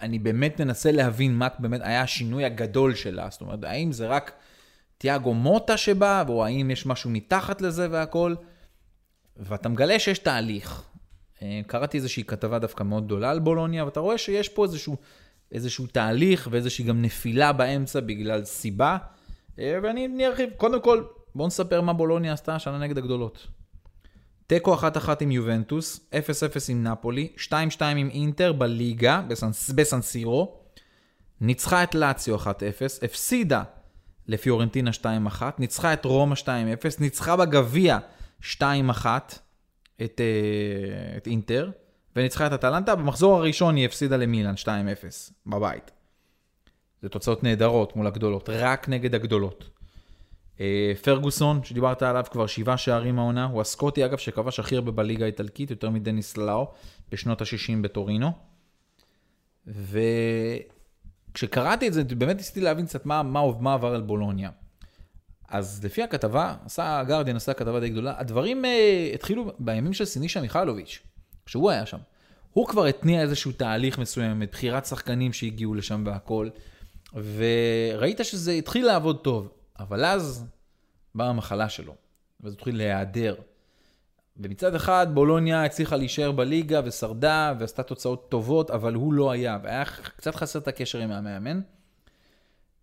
אני באמת מנסה להבין מה באמת היה השינוי הגדול שלה. זאת אומרת, האם זה רק תיאגו מוטה שבא, או האם יש משהו מתחת לזה והכל? ואתה מגלה שיש תהליך. אה, קראתי איזושהי כתבה דווקא מאוד גדולה על בולוניה, ואתה רואה שיש פה איזשהו, איזשהו תהליך ואיזושהי גם נפילה באמצע בגלל סיבה. אה, ואני אני ארחיב. קודם כל, בואו נספר מה בולוניה עשתה השנה נגד הגדולות. תיקו 1-1 עם יובנטוס, 0-0 עם נפולי, 2-2 עם אינטר בליגה, בסן, בסנסירו, ניצחה את לאציו 1-0, הפסידה לפיורנטינה 2-1, ניצחה את רומא 2-0, ניצחה בגביע 2-1 את, אה, את אינטר, וניצחה את אטלנטה, במחזור הראשון היא הפסידה למילאן 2-0 בבית. זה תוצאות נהדרות מול הגדולות, רק נגד הגדולות. אה, פרגוסון, שדיברת עליו כבר שבעה שערים העונה, הוא הסקוטי אגב שכבש הכי הרבה בליגה האיטלקית, יותר מדניס לאו, בשנות ה-60 בטורינו. וכשקראתי את זה, באמת ניסיתי להבין קצת מה, מה, מה עבר על בולוניה. אז לפי הכתבה, עשה, גרדיאן עשה כתבה די גדולה, הדברים אה, התחילו בימים של סינישה מיכלוביץ', כשהוא היה שם. הוא כבר התניע איזשהו תהליך מסוים, את בחירת שחקנים שהגיעו לשם והכל. וראית שזה התחיל לעבוד טוב, אבל אז באה המחלה שלו, וזה התחיל להיעדר. ומצד אחד בולוניה הצליחה להישאר בליגה ושרדה ועשתה תוצאות טובות, אבל הוא לא היה, והיה קצת חסר את הקשר עם המאמן.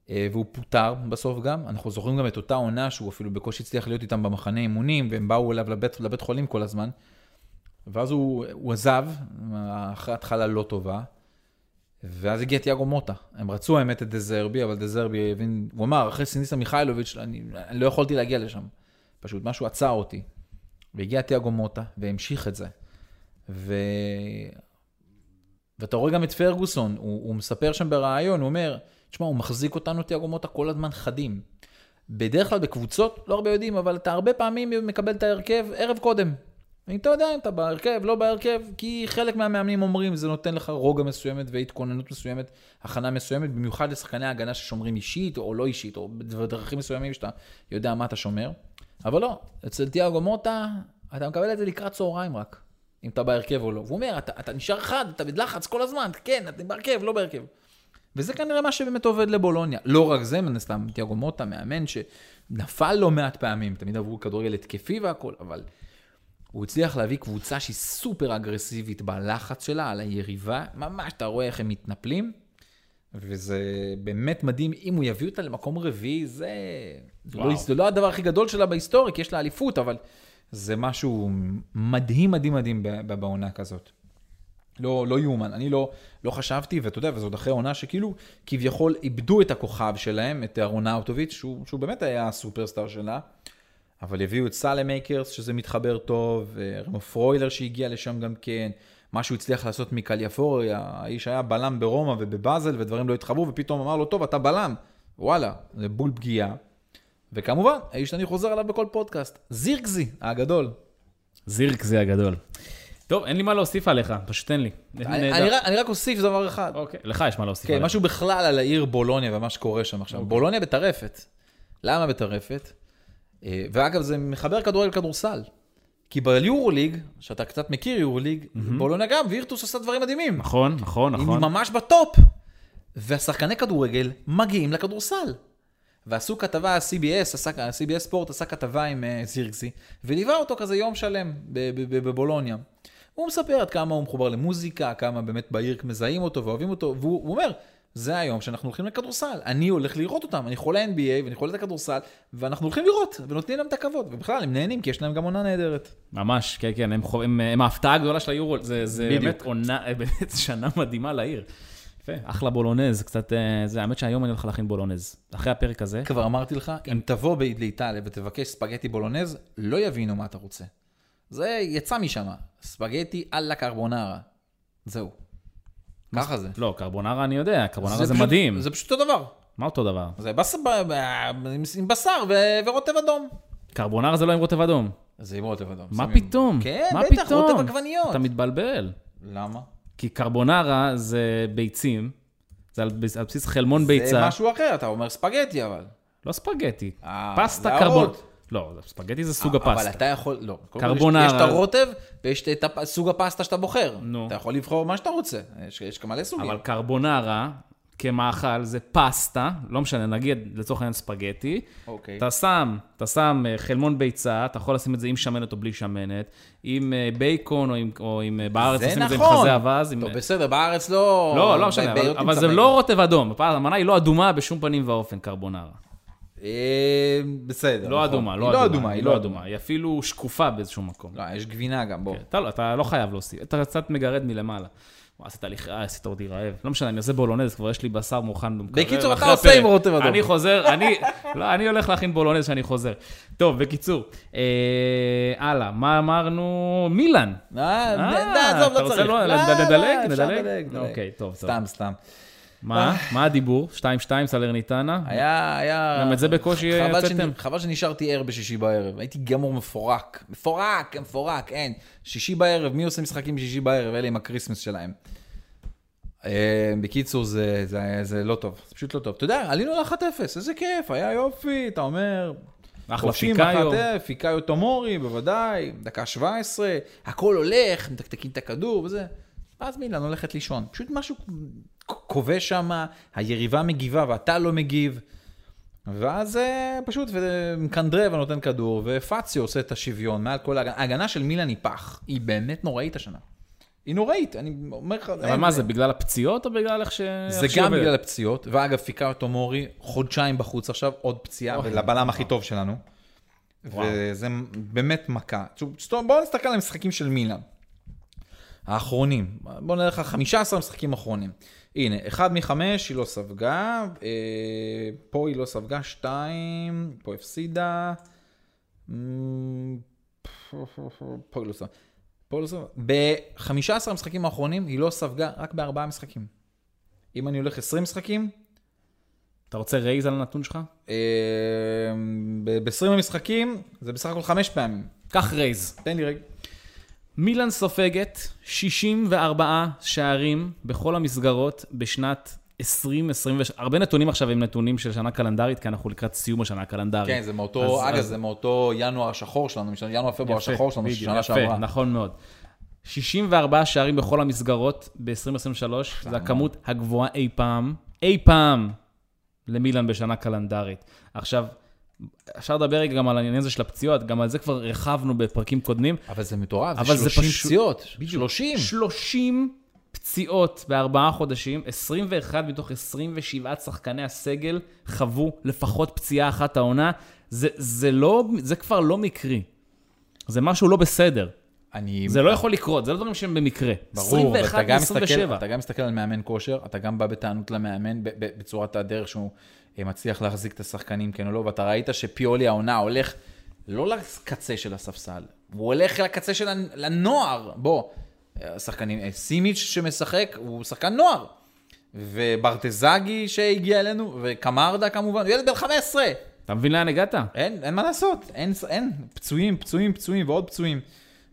אה, והוא פוטר בסוף גם. אנחנו זוכרים גם את אותה עונה שהוא אפילו בקושי הצליח להיות איתם במחנה אימונים, והם באו אליו לבית, לבית חולים כל הזמן. ואז הוא, הוא עזב, אחרי התחלה לא טובה, ואז הגיע תיאגו מוטה. הם רצו האמת את דזרבי, אבל דזרבי הבין, הוא אמר, אחרי סיניסה מיכאילוביץ', אני, אני לא יכולתי להגיע לשם. פשוט משהו עצר אותי. והגיע תיאגו מוטה, והמשיך את זה. ו... ואתה רואה גם את פרגוסון, הוא, הוא מספר שם בריאיון, הוא אומר, תשמע, הוא מחזיק אותנו תיאגו מוטה כל הזמן חדים. בדרך כלל בקבוצות, לא הרבה יודעים, אבל אתה הרבה פעמים מקבל את ההרכב ערב קודם. אם אתה יודע אם אתה בהרכב, לא בהרכב, כי חלק מהמאמנים אומרים, זה נותן לך רוגע מסוימת והתכוננות מסוימת, הכנה מסוימת, במיוחד לשחקני ההגנה ששומרים אישית או לא אישית, או בדרכים מסוימים שאתה יודע מה אתה שומר. אבל לא, אצל תיאגו מוטה, אתה מקבל את זה לקראת צהריים רק, אם אתה בהרכב או לא. והוא אומר, אתה, אתה נשאר חד, אתה בלחץ כל הזמן, כן, אתה בהרכב, לא בהרכב. וזה כנראה מה שבאמת עובד לבולוניה. לא רק זה, מן הסתם, תיאגו מוטה, מאמן שנפל לא מעט פעמים, תמיד עברו כדורגל התקפי והכל, אבל הוא הצליח להביא קבוצה שהיא סופר אגרסיבית בלחץ שלה, על היריבה, ממש, אתה רואה איך הם מתנפלים, וזה באמת מדהים, אם הוא יביא אותה למקום רביעי, זה... לא, זה לא הדבר הכי גדול שלה בהיסטוריה, כי יש לה אליפות, אבל זה משהו מדהים, מדהים, מדהים בעונה כזאת. לא, לא יאומן, אני לא, לא חשבתי, ואתה יודע, וזאת אחרי עונה שכאילו כביכול איבדו את הכוכב שלהם, את אהרון אאוטוביץ', שהוא, שהוא באמת היה הסופרסטאר שלה, אבל הביאו את סאלמאקרס, שזה מתחבר טוב, רמו פרוילר שהגיע לשם גם כן, מה שהוא הצליח לעשות מקלאפיורי, האיש היה בלם ברומא ובבאזל, ודברים לא התחברו, ופתאום אמר לו, טוב, אתה בלם, וואלה, זה בול פגיעה. וכמובן, האיש שאני חוזר עליו בכל פודקאסט, זירקזי הגדול. זירקזי הגדול. טוב, אין לי מה להוסיף עליך, פשוט תן לי. אני, אני, רק, אני רק אוסיף דבר אחד. אוקיי, לך יש מה להוסיף כן, עליך. משהו בכלל על העיר בולוניה ומה שקורה שם עכשיו. אוקיי. בולוניה בטרפת. למה בטרפת? אה, ואגב, זה מחבר כדורגל כדורסל. כי ביורוליג, שאתה קצת מכיר יורוליג, mm-hmm. בולוניה גם, וירטוס עושה דברים מדהימים. נכון, נכון, נכון. היא ממש בטופ. והשחקני כדורגל מגיעים לכדורסל. ועשו כתבה, CBS, עשה, CBS ספורט עשה כתבה עם uh, זירקסי, וליווה אותו כזה יום שלם בבולוניה. הוא מספר עד כמה הוא מחובר למוזיקה, כמה באמת בעיר מזהים אותו ואוהבים אותו, והוא אומר, זה היום שאנחנו הולכים לכדורסל. אני הולך לראות אותם, אני חולה NBA ואני חולה את הכדורסל, ואנחנו הולכים לראות, ונותנים להם את הכבוד. ובכלל, הם נהנים, כי יש להם גם עונה נהדרת. ממש, כן, כן, הם, הם, הם, הם ההפתעה הגדולה של היורו, זה, זה באמת עונה, באמת (laughs) שנה מדהימה לעיר. יפה, אחלה בולונז, קצת, אה, זה האמת שהיום אני הולך להכין בולונז. אחרי הפרק הזה. כבר אמרתי לך, אם תבוא לאיטליה ותבקש ספגטי בולונז, לא יבינו מה אתה רוצה. זה יצא משם, ספגטי על קרבונרה. זהו. ככה זה. לא, קרבונרה אני יודע, קרבונרה זה מדהים. זה פשוט אותו דבר. מה אותו דבר? זה עם בשר ורוטב אדום. קרבונרה זה לא עם רוטב אדום. זה עם רוטב אדום. מה פתאום? כן, בטח, רוטב עגבניות. אתה מתבלבל. למה? כי קרבונרה זה ביצים, זה על בסיס חלמון ביצה. זה משהו אחר, אתה אומר ספגטי אבל. לא ספגטי, אה, פסטה קרבונרה. לא, ספגטי זה סוג הפסטה. אבל אתה יכול, לא. קרבונרה. יש את הרוטב ויש את סוג הפסטה שאתה בוחר. נו. אתה יכול לבחור מה שאתה רוצה, יש, יש מלא סוגים. אבל קרבונרה, כמאכל, זה פסטה, לא משנה, נגיד לצורך העניין ספגטי. אוקיי. אתה שם, אתה שם אה, חלמון ביצה, אתה יכול לשים את זה עם שמנת או בלי שמנת, עם אה, בייקון או עם, או עם בארץ עושים נכון. את זה עם נכון. חזה אווז. טוב, עם... בסדר, בארץ לא... לא, לא משנה, אבל, אבל זה לא רוטב אדום. המנה היא לא אדומה בשום פנים ואופן, קרבונרה. אה, בסדר. לא נכון. אדומה, לא, לא אדומה, היא לא אדומה, היא אפילו שקופה באיזשהו מקום. לא, יש גבינה גם, בוא. כן, אתה לא חייב להוסיף, אתה קצת מגרד מלמעלה. עשית לי, אה, עשית אותי רעב. לא משנה, אני עושה בולונז, כבר יש לי בשר מוכן במקרר. בקיצור, אתה עושה עם רוטב אדום. אני חוזר, אני, לא, אני הולך להכין בולונז שאני חוזר. טוב, בקיצור, אה, הלאה, מה אמרנו? מילאן. אה, עזוב, לא צריך. נדלג? נדלג? אוקיי, טוב, טוב. סתם, סתם. מה? (laughs) מה הדיבור? 2-2 סלרניטנה? היה, היה... גם את זה בקושי יצאתם. חבל שנשארתי ער בשישי בערב. הייתי גמור מפורק. מפורק, מפורק, אין. שישי בערב, מי עושה משחקים בשישי בערב? אלה עם ה Christmas שלהם. אה, בקיצור, זה, זה, זה לא טוב. זה פשוט לא טוב. אתה יודע, עלינו ל-1-0, איזה כיף, היה יופי, אתה אומר... אחלה פיקאיו. פיקאיו תומורי, בוודאי, דקה 17, הכל הולך, מתקתקים את הכדור וזה. ואז מילאן הולכת לישון. פשוט משהו כובש שם, היריבה מגיבה ואתה לא מגיב. ואז אה, פשוט קנדרבה נותן כדור, ופציו עושה את השוויון מעל כל ההגנה. ההגנה של מילאן היא פח, היא באמת נוראית השנה. היא נוראית, אני אומר לך... אבל מה זה, בגלל הפציעות או בגלל איך ש... זה גם בגלל הפציעות, ואגב, פיקאוטו מורי, חודשיים בחוץ עכשיו, עוד פציעה, לבלם הכי טוב שלנו. וזה באמת מכה. בואו נסתכל על המשחקים של מילאן. האחרונים. בואו נלך על 15 משחקים אחרונים. הנה, אחד מחמש היא לא ספגה, אה, פה היא לא ספגה, שתיים, פה הפסידה. פה היא לא ספגה. פה לא ספגה. ב-15 המשחקים האחרונים היא לא ספגה רק בארבעה משחקים. אם אני הולך 20 משחקים... אתה רוצה רייז על הנתון שלך? אה, ב-20 המשחקים זה בסך הכל חמש פעמים. קח רייז. תן לי רגע. מילאן סופגת 64 שערים בכל המסגרות בשנת 2020. הרבה נתונים עכשיו הם נתונים של שנה קלנדרית, כי אנחנו לקראת סיום השנה הקלנדרית. כן, זה מאותו, אז, אגב, אז... זה מאותו ינואר השחור שלנו, ינואר-פברואר השחור שלנו, שנה שעברה. יפה, נכון מאוד. 64 שערים בכל המסגרות ב-2023, זו הכמות הגבוהה אי פעם, אי פעם, למילאן בשנה קלנדרית. עכשיו, אפשר לדבר רגע גם על העניין הזה של הפציעות, גם על זה כבר רחבנו בפרקים קודמים. אבל זה מטורף, זה 30 פשוט... פציעות. בדיוק. 30. 30 פציעות בארבעה חודשים, 21 מתוך 27 שחקני הסגל חוו לפחות פציעה אחת העונה. זה, זה, לא, זה כבר לא מקרי. זה משהו לא בסדר. אני... זה לא יכול לקרות, זה לא דברים שהם במקרה. ברור, ואתה גם, מסתכל, אתה גם מסתכל על מאמן כושר, אתה גם בא בטענות למאמן בצורת הדרך שהוא מצליח להחזיק את השחקנים, כן או לא, ואתה ראית שפיולי העונה הולך לא לקצה של הספסל, הוא הולך לקצה של הנוער. בוא, השחקנים, אה, סימיץ' שמשחק, הוא שחקן נוער. וברטזגי שהגיע אלינו, וקמרדה כמובן, הוא ילד בן 15. אתה מבין לאן הגעת? אין, אין מה לעשות, אין, אין, פצועים, פצועים, פצועים ועוד פצועים.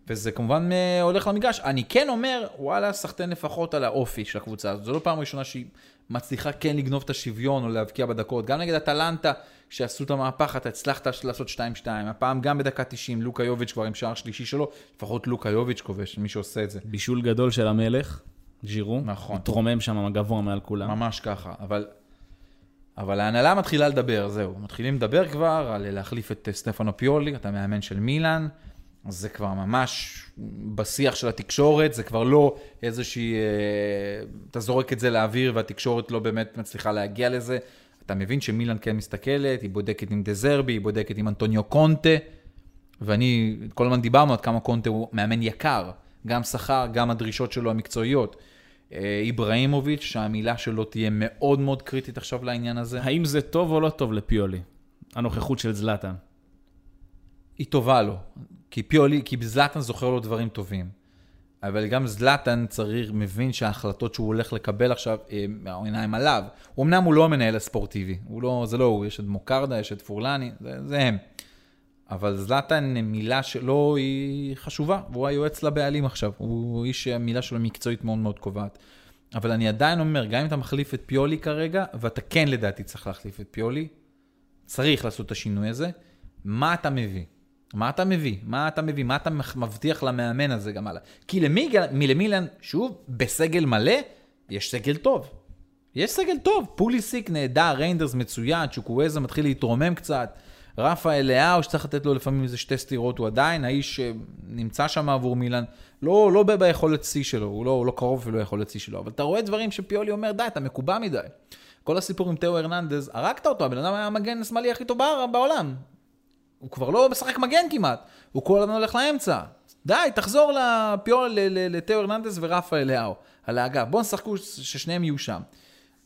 וזה כמובן אה, הולך למגרש. אני כן אומר, וואלה, סחטיין לפחות על האופי של הקבוצה הזאת. זו לא פעם ראשונה שהיא מצליחה כן לגנוב את השוויון או להבקיע בדקות. גם נגד אטלנטה, שעשו את המהפך, אתה הצלחת לעשות 2-2. הפעם גם בדקה 90, לוקה יוביץ' כבר עם שער שלישי שלו, לפחות לוקה יוביץ' כובש, מי שעושה את זה. בישול גדול של המלך, ג'ירו. נכון. מתרומם שם גבוה מעל כולם. ממש ככה, אבל... אבל ההנהלה מתחילה לדבר, זהו. מתחילים לדבר כבר על להחליף את סטפנו פיולי, אתה מאמן של מילאן. זה כבר ממש בשיח של התקשורת, זה כבר לא איזושהי, אה, אתה זורק את זה לאוויר והתקשורת לא באמת מצליחה להגיע לזה. אתה מבין שמילן כן מסתכלת, היא בודקת עם דזרבי, היא בודקת עם אנטוניו קונטה, ואני, כל הזמן דיברנו עד כמה קונטה הוא מאמן יקר, גם שכר, גם הדרישות שלו המקצועיות. אה, איבראימוביץ', שהמילה שלו תהיה מאוד מאוד קריטית עכשיו לעניין הזה. האם זה טוב או לא טוב לפיולי, הנוכחות של זלאטן? היא טובה לו. כי פיולי, כי זלאטן זוכר לו דברים טובים. אבל גם זלאטן צריך, מבין שההחלטות שהוא הולך לקבל עכשיו, אה, העיניים עליו. אמנם הוא לא המנהל הספורטיבי, הוא לא, זה לא הוא, יש את מוקרדה, יש את פורלני, זה, זה הם. אבל זלאטן, מילה שלו היא חשובה, והוא היועץ לבעלים עכשיו. הוא איש שהמילה שלו מקצועית מאוד מאוד קובעת. אבל אני עדיין אומר, גם אם אתה מחליף את פיולי כרגע, ואתה כן לדעתי צריך להחליף את פיולי, צריך לעשות את השינוי הזה, מה אתה מביא? מה אתה מביא? מה אתה מביא? מה אתה מבטיח למאמן הזה גם הלאה? כי למילן, שוב, בסגל מלא, יש סגל טוב. יש סגל טוב, פוליסיק נהדר, ריינדרס מצוין, צ'וקווזה מתחיל להתרומם קצת, רפאל לאאו שצריך לתת לו לפעמים איזה שתי סטירות, הוא עדיין האיש שנמצא שם עבור מילן, לא, לא ביכולת שיא שלו, הוא לא, הוא לא קרוב אפילו ליכולת שיא שלו, אבל אתה רואה דברים שפיולי אומר, די, אתה מקובע מדי. כל הסיפור עם תאו הרננדז, הרגת אותו, הבן אדם היה המגן השמאלי הכי טוב בעולם. הוא כבר לא משחק מגן כמעט, הוא כל הזמן הולך לאמצע. די, תחזור לפיור, לתאו הרננדס ורפה אליהו, על האגף. בואו נשחקו ששניהם יהיו שם.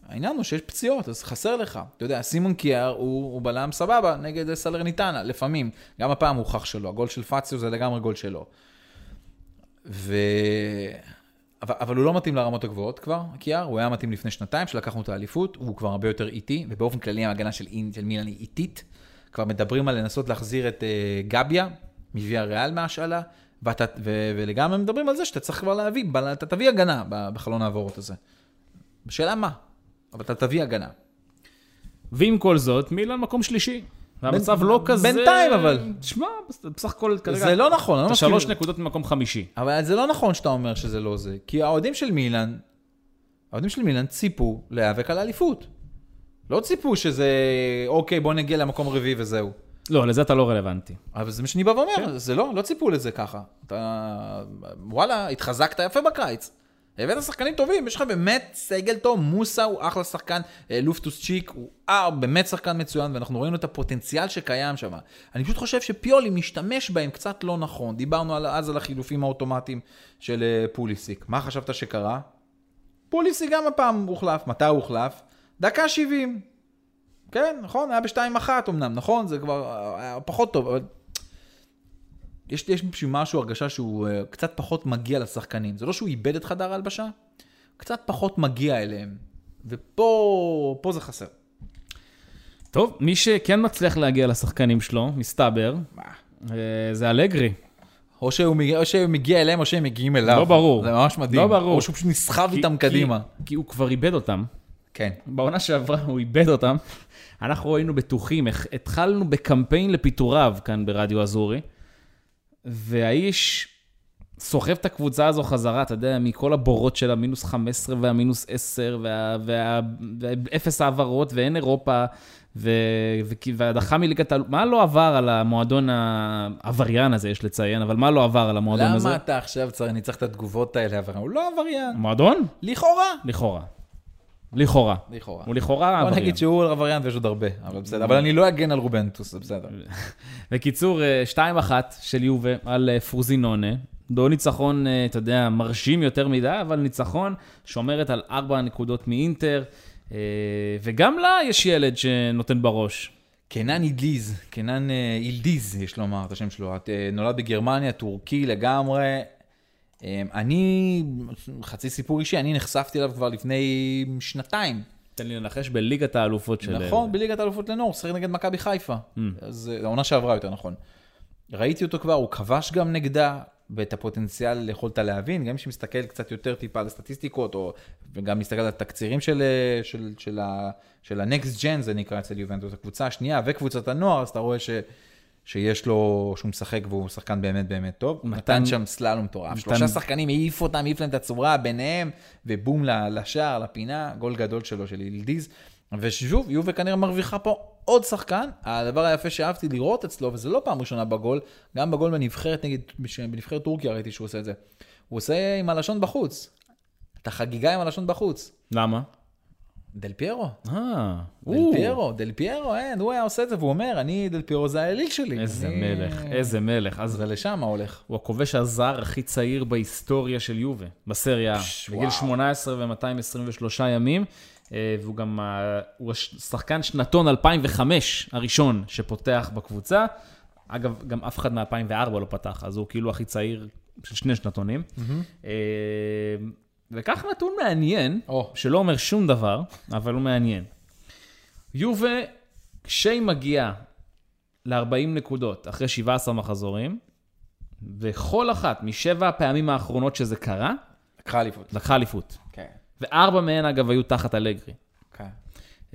העניין הוא שיש פציעות, אז חסר לך. אתה יודע, סימון קיאר הוא, הוא בלם סבבה נגד סלרניטנה, לפעמים. גם הפעם הוא הוכח שלו, הגול של פציו זה לגמרי גול שלו. ו... אבל, אבל הוא לא מתאים לרמות הגבוהות כבר, קיאר, הוא היה מתאים לפני שנתיים, שלקחנו את האליפות, הוא כבר הרבה יותר איטי, ובאופן כללי ההגנה של, של מילן היא איטית. כבר מדברים על לנסות להחזיר את uh, גביה, מוויה ריאל מהשאלה, ואתה, ו, ולגמרי מדברים על זה שאתה צריך כבר להביא, אתה תביא הגנה בחלון העבורות הזה. בשאלה מה, אבל אתה תביא הגנה. ועם כל זאת, מילן מקום שלישי. והמצב לא כזה... בינתיים, אבל. תשמע, בסך הכל כרגע... זה לא נכון, אני לא אתה מסכים. שלוש נקודות ממקום חמישי. אבל זה לא נכון שאתה אומר שזה לא זה, כי האוהדים של מילאן, האוהדים של מילאן ציפו להיאבק על האליפות. לא ציפו שזה, אוקיי, בוא נגיע למקום רביעי וזהו. לא, לזה אתה לא רלוונטי. אבל זה מה שאני בא ואומר, כן. זה לא, לא ציפו לזה ככה. אתה, וואלה, התחזקת יפה בקיץ. הבאת שחקנים טובים, יש לך באמת סגל טוב, מוסה הוא אחלה שחקן, אה, לופטוס צ'יק הוא אה, באמת שחקן מצוין, ואנחנו ראינו את הפוטנציאל שקיים שם. אני פשוט חושב שפיולי משתמש בהם קצת לא נכון. דיברנו על, אז על החילופים האוטומטיים של אה, פוליסיק. מה חשבת שקרה? פוליסיק גם הפעם הוחלף. מתי הוא הוחלף? דקה 70. כן, נכון, היה בשתיים אחת אמנם, נכון? זה כבר אה, היה פחות טוב, אבל... יש יש בשביל משהו הרגשה שהוא אה, קצת פחות מגיע לשחקנים. זה לא שהוא איבד את חדר ההלבשה, קצת פחות מגיע אליהם. ופה פה זה חסר. טוב, מי שכן מצליח להגיע לשחקנים שלו, מסתבר, אה, זה אלגרי. או שהוא, מגיע, או שהוא מגיע אליהם או שהם מגיעים אליו. לא ברור. זה ממש מדהים. לא ברור. או שהוא פשוט נסחב כי- איתם כי- קדימה. כי הוא כבר איבד אותם. כן. בעונה שעברה הוא איבד אותם. אנחנו היינו בטוחים, התחלנו בקמפיין לפיטוריו כאן ברדיו אזורי, והאיש סוחב את הקבוצה הזו חזרה, אתה יודע, מכל הבורות של המינוס 15 והמינוס 10, וה- וה- ואפס העברות ואין אירופה, ו- וכי- והדחה מליגת העל... מה לא עבר על המועדון העבריין הזה, יש לציין, אבל מה לא עבר על המועדון הזה? למה אתה עכשיו צריך, אני צריך את התגובות האלה, אבל הוא לא עבריין. מועדון? לכאורה. לכאורה. לכאורה. לכאורה. הוא לכאורה בוא עבריין. נגיד שהוא עבריין ויש עוד הרבה, אבל בסדר. אבל אני לא אגן על רובנטוס, זה בסדר. (laughs) בקיצור, אה, 2-1 של יובה על אה, פרוזינונה. לא ניצחון, אה, אתה יודע, מרשים יותר מדי, אבל ניצחון שומרת על 4 נקודות מאינטר, אה, וגם לה יש ילד שנותן בראש. קנן אידליז, קנן אה, אילדיז, יש לומר את השם שלו. אה, נולד בגרמניה, טורקי לגמרי. אה, אני, חצי סיפור אישי, אני נחשפתי אליו כבר לפני שנתיים. תן לי לנחש בליגת האלופות של... נכון, בליגת האלופות לנור, שיחק נגד מכבי חיפה. Mm. אז אה, העונה שעברה יותר נכון. ראיתי אותו כבר, הוא כבש גם נגדה, ואת הפוטנציאל יכולת להבין, גם מי שמסתכל קצת יותר טיפה על הסטטיסטיקות, או, וגם מסתכל על התקצירים של, אה, של, של, ה- של ה-next gen, זה נקרא אצל יובנטוס, הקבוצה השנייה וקבוצת הנוער, אז אתה רואה ש, שיש לו, שהוא משחק והוא שחקן באמת באמת טוב. הוא נתן שם סללום מטורף. שלושה שחקנים העיף אותם, העיף להם את הצורה ביניהם, ובום ל- לשער, לפינה, גול גדול שלו, של ילדיז. ושוב, יובה כנראה מרוויחה פה עוד שחקן. הדבר היפה שאהבתי לראות אצלו, וזה לא פעם ראשונה בגול, גם בגול בנבחרת נגד, בנבחרת טורקיה ראיתי שהוא עושה את זה. הוא עושה עם הלשון בחוץ. את החגיגה עם הלשון בחוץ. למה? דל פיירו. אה, דל פיירו, דל פיירו, אין, הוא היה עושה את זה, והוא אומר, אני, דל פיירו זה האליל שלי. איזה אני- מלך, איזה מלך. אז זה לשם הולך. הוא הכובש הזר הכי צעיר בהיסטוריה של יובה, בסריה, בגיל וואו. 18 ו-223 ימים, אה, והוא גם, ה- הוא הש- שחקן שנתון 2005 הראשון שפותח בקבוצה. אגב, גם אף אחד מ-2004 לא פתח, אז הוא כאילו הכי צעיר של שני שנתונים. אה, וכך נתון מעניין, שלא אומר שום דבר, אבל הוא מעניין. יובה, כשהיא מגיעה ל-40 נקודות אחרי 17 מחזורים, וכל אחת משבע הפעמים האחרונות שזה קרה, לקחה אליפות. לקחה אליפות. כן. וארבע מהן, אגב, היו תחת אלגרי. כן.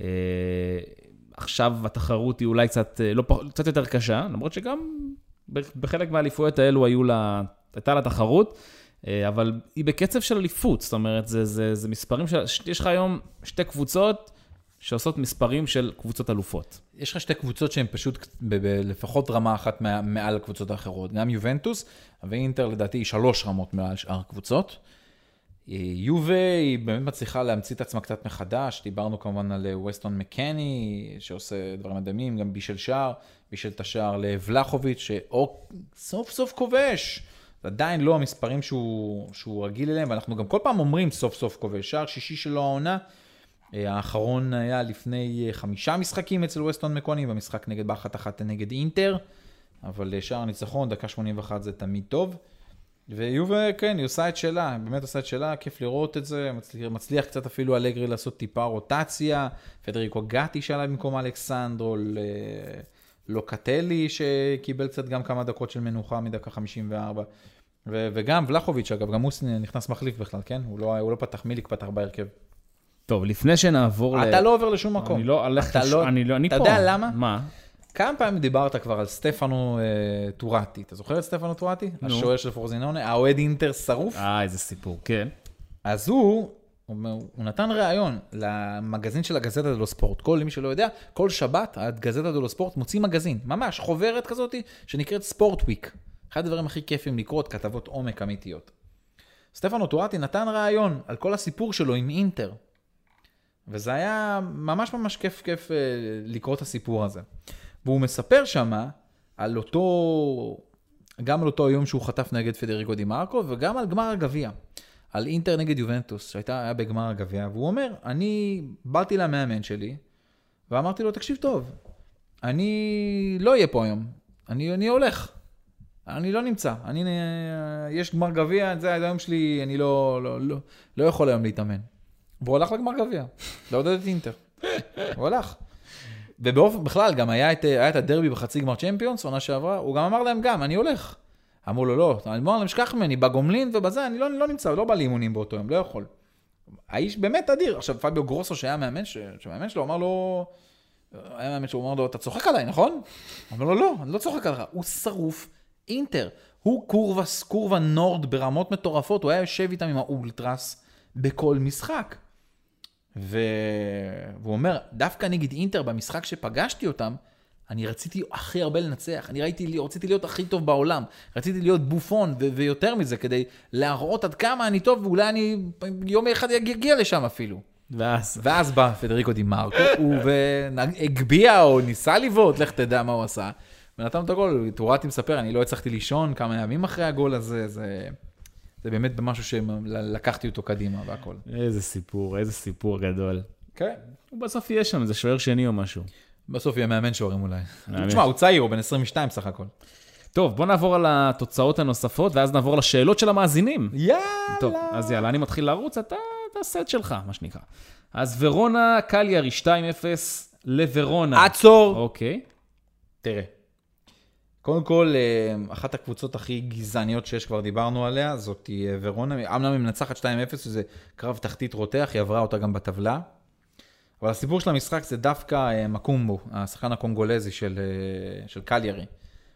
אה, עכשיו התחרות היא אולי קצת, אה, לא, קצת יותר קשה, למרות שגם בחלק מהאליפויות האלו היו לה, הייתה לה תחרות, אבל היא בקצב של אליפות, זאת אומרת, זה, זה, זה מספרים של... יש לך היום שתי קבוצות שעושות מספרים של קבוצות אלופות. יש לך שתי קבוצות שהן פשוט ב- ב- לפחות רמה אחת מעל הקבוצות האחרות. גם יובנטוס ואינטר לדעתי היא שלוש רמות מעל שאר הקבוצות. אה, יובה היא באמת מצליחה להמציא את עצמה קצת מחדש, דיברנו כמובן על אה, ווסטון מקני שעושה דברים מדהימים, גם בישל שער, בישל את השער לבלחוביץ' שסוף סוף כובש. זה עדיין לא המספרים שהוא, שהוא רגיל אליהם, ואנחנו גם כל פעם אומרים סוף סוף כובש. שער שישי שלו העונה, אה, האחרון היה לפני אה, חמישה משחקים אצל ווסטון מקוני, במשחק נגד באחת אחת נגד אינטר, אבל אה, שער ניצחון, דקה 81 זה תמיד טוב. ויובה, כן, היא עושה את שלה, היא באמת עושה את שלה, כיף לראות את זה, מצליח, מצליח קצת אפילו אלגרי לעשות טיפה רוטציה, פדריקו גטי שעלה במקום אלכסנדרו, לוקטלי שקיבל קצת גם כמה דקות של מנוחה מדקה 54, ו- וגם ולחוביץ' אגב, גם הוא נכנס מחליף בכלל, כן? הוא לא, הוא לא פתח, מיליק פתח בהרכב. טוב, לפני שנעבור ל... אתה לא עובר לשום מקום. אני לא הולך... אתה לש- לא- אני לא... אני אתה פה. יודע למה? מה? כמה פעמים דיברת כבר על סטפנו אה, טורטי? אתה זוכר את סטפנו טורטי? נו. השוער של פורזינונה, האוהד אינטר שרוף? אה, איזה סיפור, כן. אז הוא, הוא הוא נתן ראיון למגזין של הגזטה דלו ספורט. כל מי שלא יודע, כל שבת הגזטה דלו ספורט מוציא מגזין, ממש, חוברת כזאת שנקראת ספורט וויק. אחד הדברים הכי כיפים לקרות, כתבות עומק אמיתיות. סטפנו טורטי נתן ראיון על כל הסיפור שלו עם אינטר. וזה היה ממש ממש כיף כיף אה, לקרוא את הסיפור הזה. והוא מספר שמה על אותו, גם על אותו היום שהוא חטף נגד פדריקו דימרקו וגם על גמר הגביע. על אינטר נגד יובנטוס, שהייתה היה בגמר הגביע, והוא אומר, אני באתי למאמן שלי, ואמרתי לו, תקשיב טוב, אני לא אהיה פה היום, אני, אני הולך, אני לא נמצא, אני, יש גמר גביע, זה היום שלי, אני לא, לא, לא, לא יכול היום להתאמן. והוא הלך לגמר גביע, לעודד את אינטר. הוא הלך. ובאופן, בכלל, גם היה את, היה את הדרבי בחצי גמר צ'מפיונס, עונה שעברה, הוא גם אמר להם גם, אני הולך. אמרו לו, לא, אמר להם, שכח ממני, בגומלין ובזה, אני לא, לא נמצא, לא בא לאימונים באותו יום, לא יכול. האיש באמת אדיר. עכשיו, פביו גרוסו, שהיה מאמן, ש- שהמאמן שלו אמר לו, היה מאמן שהוא אמר לו, אתה צוחק עליי, נכון? אמר לו, לא, אני לא צוחק עליך. הוא שרוף אינטר. הוא קורבה, קורבה נורד ברמות מטורפות, הוא היה יושב איתם עם האולטרס בכל משחק. ו... והוא אומר, דווקא נגד אינטר, במשחק שפגשתי אותם, אני רציתי הכי הרבה לנצח, אני ראיתי, רציתי להיות הכי טוב בעולם, רציתי להיות בופון ו- ויותר מזה, כדי להראות עד כמה אני טוב, ואולי אני יום אחד אגיע לשם אפילו. ואז, ואז בא פדריקו דימרקו, הוא והגביה או ניסה לבעוט, לך תדע מה הוא עשה. ונתן את הגול, טורטי מספר, אני לא הצלחתי לישון כמה ימים אחרי הגול הזה, זה, זה באמת משהו שלקחתי אותו קדימה והכל. איזה סיפור, איזה סיפור גדול. כן. הוא בסוף יהיה שם, זה שוער שני או משהו. בסוף יהיה מאמן שוערים אולי. תשמע, הוא צעיר, הוא בן 22 סך הכל. טוב, בוא נעבור על התוצאות הנוספות, ואז נעבור לשאלות של המאזינים. יאללה. טוב, אז יאללה, אני מתחיל לרוץ, אתה תעשה את שלך, מה שנקרא. אז ורונה קליארי 2-0 לוורונה. עצור. אוקיי. תראה, קודם כל, אה, אחת הקבוצות הכי גזעניות שיש, כבר דיברנו עליה, זאת אה, ורונה. אמנם היא מנצחת 2-0, זה קרב תחתית רותח, היא עברה אותה גם בטבלה. אבל הסיפור של המשחק זה דווקא אה, מקומבו, השחקן הקונגולזי של, אה, של קליירי.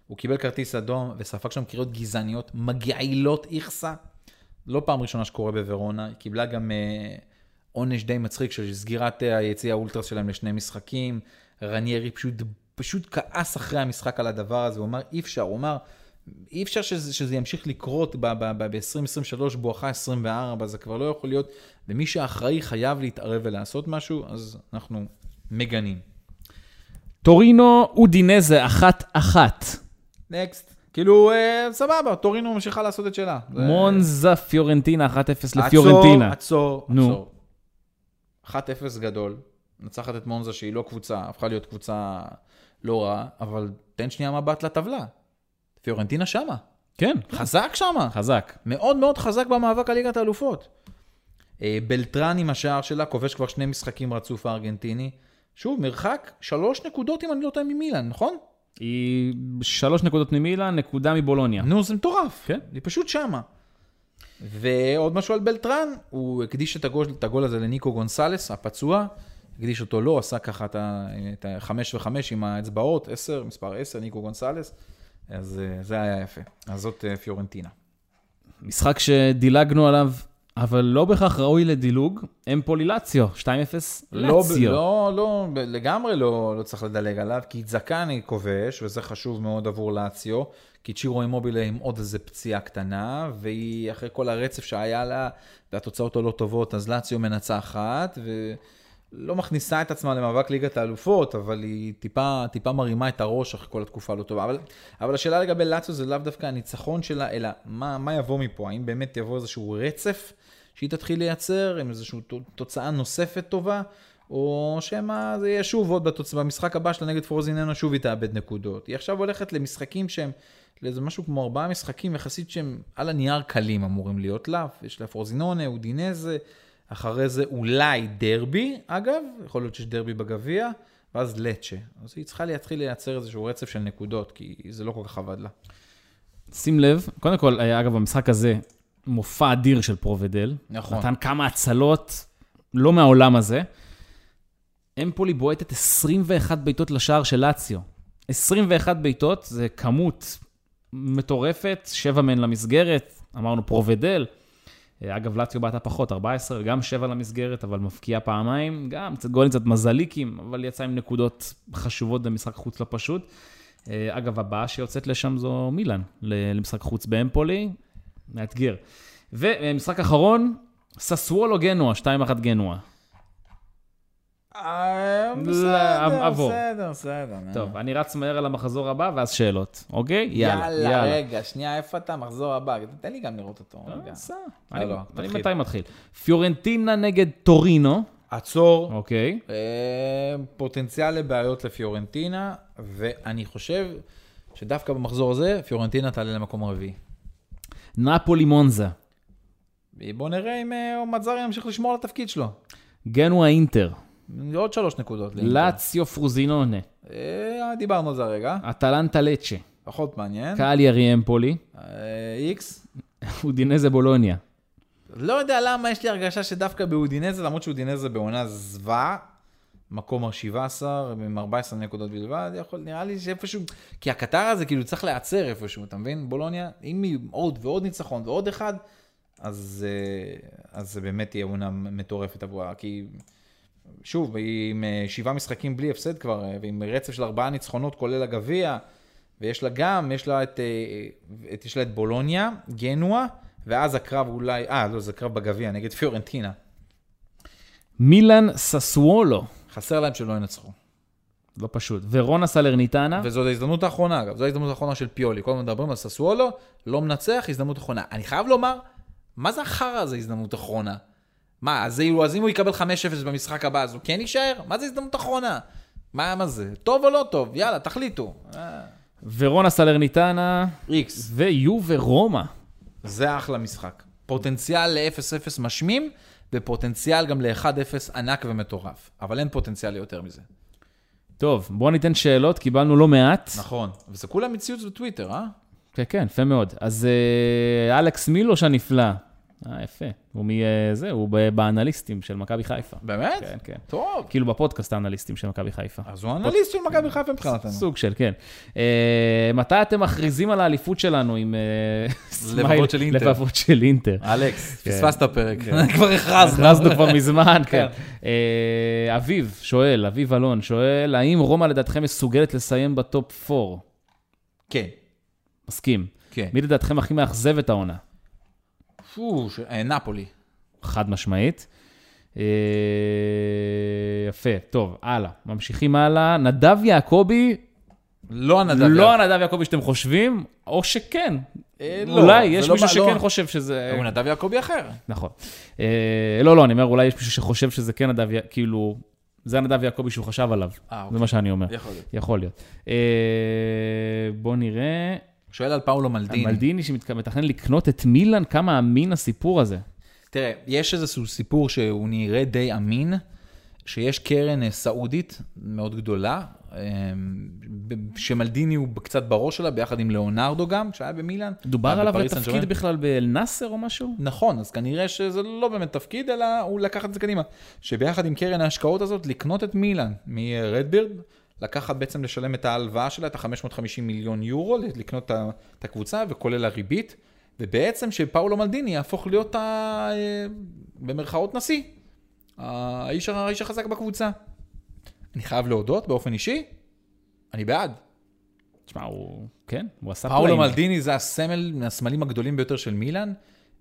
הוא קיבל כרטיס אדום וספג שם קריאות גזעניות מגעילות איכסה. לא פעם ראשונה שקורה בוורונה, היא קיבלה גם אה, עונש די מצחיק של סגירת אה, היציע האולטרס שלהם לשני משחקים. רניירי פשוט, פשוט כעס אחרי המשחק על הדבר הזה, הוא אמר אי אפשר, הוא אמר אי אפשר שזה, שזה ימשיך לקרות ב-2023 בואכה 24, זה כבר לא יכול להיות, ומי שאחראי חייב להתערב ולעשות משהו, אז אנחנו מגנים. טורינו אודינזה 1-1. נקסט. כאילו, אה, סבבה, טורינו ממשיכה לעשות את שלה. זה- מונזה פיורנטינה 1-0 עצור, לפיורנטינה. עצור, נו. עצור. 1-0 גדול, מנצחת את מונזה שהיא לא קבוצה, הפכה להיות קבוצה לא רעה, אבל תן שנייה מבט לטבלה. פיורנטינה שמה. כן, חזק שמה. חזק. מאוד מאוד חזק במאבק על ליגת האלופות. אה, בלטרן עם השער שלה, כובש כבר שני משחקים רצוף הארגנטיני. שוב, מרחק שלוש נקודות אם אני לא טועה ממילן, נכון? היא שלוש נקודות ממילאן, נקודה מבולוניה. נו, זה מטורף. כן. היא פשוט שמה. ועוד משהו על בלטרן, הוא הקדיש את הגול, את הגול הזה לניקו גונסלס, הפצוע. הקדיש אותו לו, עשה ככה את החמש וחמש עם האצבעות, עשר, מספר עשר, ניקו גונסלס. אז אה, זה היה יפה. אז זאת אה, פיורנטינה. משחק שדילגנו עליו, אבל לא בהכרח ראוי לדילוג, אמפולי לאציו, 2-0 לא, לאציו. לא, לא, לגמרי לא, לא צריך לדלג עליו, כי זקני כובש, וזה חשוב מאוד עבור לאציו, כי צ'ירו אימובילה עם עוד איזה פציעה קטנה, והיא אחרי כל הרצף שהיה לה, והתוצאות הלא טובות, אז לאציו מנצחת, ולא מכניסה את עצמה למאבק ליגת האלופות, אבל היא טיפה, טיפה מרימה את הראש אחרי כל התקופה הלא טובה. אבל, אבל השאלה לגבי לאציו זה לאו דווקא הניצחון שלה, אלא מה, מה יבוא מפה? האם באמת יבוא איזשהו רצף? שהיא תתחיל לייצר עם איזושהי תוצאה נוספת טובה, או שמא זה יהיה שוב עוד בתוצ... במשחק הבא שלה נגד פרוזיננו, שוב היא תאבד נקודות. היא עכשיו הולכת למשחקים שהם, לאיזה משהו כמו ארבעה משחקים יחסית שהם על הנייר קלים אמורים להיות לה. יש לה פרוזינונה, אודינזה, אחרי זה אולי דרבי, אגב, יכול להיות שיש דרבי בגביע, ואז לצ'ה. אז היא צריכה להתחיל לייצר איזשהו רצף של נקודות, כי זה לא כל כך עבד לה. שים לב, קודם כל, היה, אגב, במשחק הזה, מופע אדיר של פרובדל. נכון. נתן כמה הצלות, לא מהעולם הזה. אמפולי בועטת 21 בעיטות לשער של לאציו. 21 בעיטות, זה כמות מטורפת, שבע מהן למסגרת, אמרנו פרובדל. אה, אגב, לאציו בעטה פחות, 14, גם שבע למסגרת, אבל מבקיע פעמיים, גם קצת גולים, קצת מזליקים, אבל יצא עם נקודות חשובות במשחק חוץ לא פשוט. אה, אגב, הבאה שיוצאת לשם זו מילאן, למשחק חוץ באמפולי, מאתגר. ומשחק אחרון, ססוולו גנוע, 2-1 גנוע. אה, לא, בסדר, עבור. בסדר, בסדר. טוב, אני רץ מהר על המחזור הבא, ואז שאלות, אוקיי? יאללה, יאללה. רגע, שנייה, איפה אתה? מחזור הבא. תן לי גם לראות אותו. אה, רגע. לא, אני לא. מתי מתחיל? פיורנטינה נגד טורינו, עצור. אוקיי. אה, פוטנציאל לבעיות לפיורנטינה, ואני חושב שדווקא במחזור הזה, פיורנטינה תעלה למקום הרביעי. נפולי מונזה, בוא נראה אם אה, מזארי ימשיך לשמור על התפקיד שלו. גנוע אינטר, עוד שלוש נקודות. לאציו פרוזינונה, אה, דיברנו על זה הרגע, אטלנטה לצ'ה, פחות מעניין. קליארי אמפולי, אה, איקס. (laughs) אודינזה בולוניה. לא יודע למה יש לי הרגשה שדווקא באודינזה, למרות שאודינזה בעונה זוועה, מקום ה-17 עם 14 נקודות בלבד, יכול, נראה לי שאיפשהו, כי הקטר הזה כאילו צריך להיעצר איפשהו, אתה מבין? בולוניה, אם עוד ועוד ניצחון ועוד אחד, אז, אה, אז זה באמת תהיה עונה מטורפת עבורה, כי שוב, עם אה, שבעה משחקים בלי הפסד כבר, אה, ועם רצף של ארבעה ניצחונות כולל הגביע, ויש לה גם, יש לה את, אה, את, יש לה את בולוניה, גנוע, ואז הקרב אולי, אה, לא, זה קרב בגביע נגד פיורנטינה. מילאן ססוולו, חסר להם שלא ינצחו. לא פשוט, ורונה סלרניטנה, וזאת ההזדמנות האחרונה, אגב, זו ההזדמנות האחרונה של פיולי. כל הזמן מדברים על ססוולו, לא מנצח, הזדמנות אחרונה. אני חייב לומר, מה זה החרא הזה הזדמנות אחרונה? מה, אז, זה- אז אם הוא יקבל 5-0 במשחק הבא, אז הוא כן יישאר? מה זה הזדמנות אחרונה? מה, מה זה? טוב או לא טוב? יאללה, תחליטו. אה, ורונה סלרניטנה, איקס. ויובה רומא. זה אחלה משחק. פוטנציאל ל-0-0 משמים, ופוטנציאל גם ל-1-0 ענק ומטורף. אבל אין פוטנציאל ליותר מזה. טוב, בואו ניתן שאלות, קיבלנו לא מעט. נכון. וזה כולה מציוץ בטוויטר, אה? כן, כן, יפה מאוד. אז אה, אלכס מילוש הנפלא. אה, יפה. הוא מזה, הוא ב- באנליסטים של מכבי חיפה. באמת? כן, כן. טוב. כאילו בפודקאסט האנליסטים של מכבי חיפה. אז הוא אנליסט של מכבי חיפה מבחינתנו. סוג של, כן. אה, מתי אתם מכריזים על האליפות שלנו עם אה, (laughs) smile- של אינטר. לבבות של אינטר? אלכס, כן. פספסת פרק. כן. (laughs) כבר הכרזנו. הכרזנו כבר מזמן, כן. אה, אביב שואל, אביב אלון שואל, האם רומא לדעתכם מסוגלת לסיים בטופ 4? כן. מסכים. כן. מי לדעתכם הכי מאכזב את העונה? פו, ש- אה, נפולי. חד משמעית. אה, יפה, טוב, הלאה. ממשיכים הלאה. נדב יעקבי, לא הנדב. לא הנדב יעקבי שאתם חושבים, או שכן. אה, לא, אולי זה יש לא מישהו בא- שכן לא. חושב שזה... הוא נדב יעקבי אחר. נכון. אה, לא, לא, אני אומר, אולי יש מישהו שחושב שזה כן נדב, י- כאילו, זה הנדב יעקבי שהוא חשב עליו. אה, זה אוקיי. מה שאני אומר. יכול להיות. יכול להיות. אה, בוא נראה. שואל על פאולו מלדיני. מלדיני שמתכנן לקנות את מילאן, כמה אמין הסיפור הזה. תראה, יש איזשהו סיפור שהוא נראה די אמין, שיש קרן אה, סעודית מאוד גדולה, אה, שמלדיני הוא קצת בראש שלה, ביחד עם ליאונרדו גם, כשהיה במילאן. דובר היה עליו לתפקיד. בכלל באל-נאסר או משהו? נכון, אז כנראה שזה לא באמת תפקיד, אלא הוא לקח את זה קדימה. שביחד עם קרן ההשקעות הזאת, לקנות את מילאן מרדבירד, לקחת בעצם לשלם את ההלוואה שלה, את ה-550 מיליון יורו, לקנות את הקבוצה, וכולל הריבית, ובעצם שפאולו מלדיני יהפוך להיות, ה... אה, במרכאות, נשיא. האיש, האיש החזק בקבוצה. אני חייב להודות, באופן אישי, אני בעד. תשמע, הוא... כן, הוא עשה פאולו פלאים. מלדיני זה הסמל מהסמלים הגדולים ביותר של מילאן.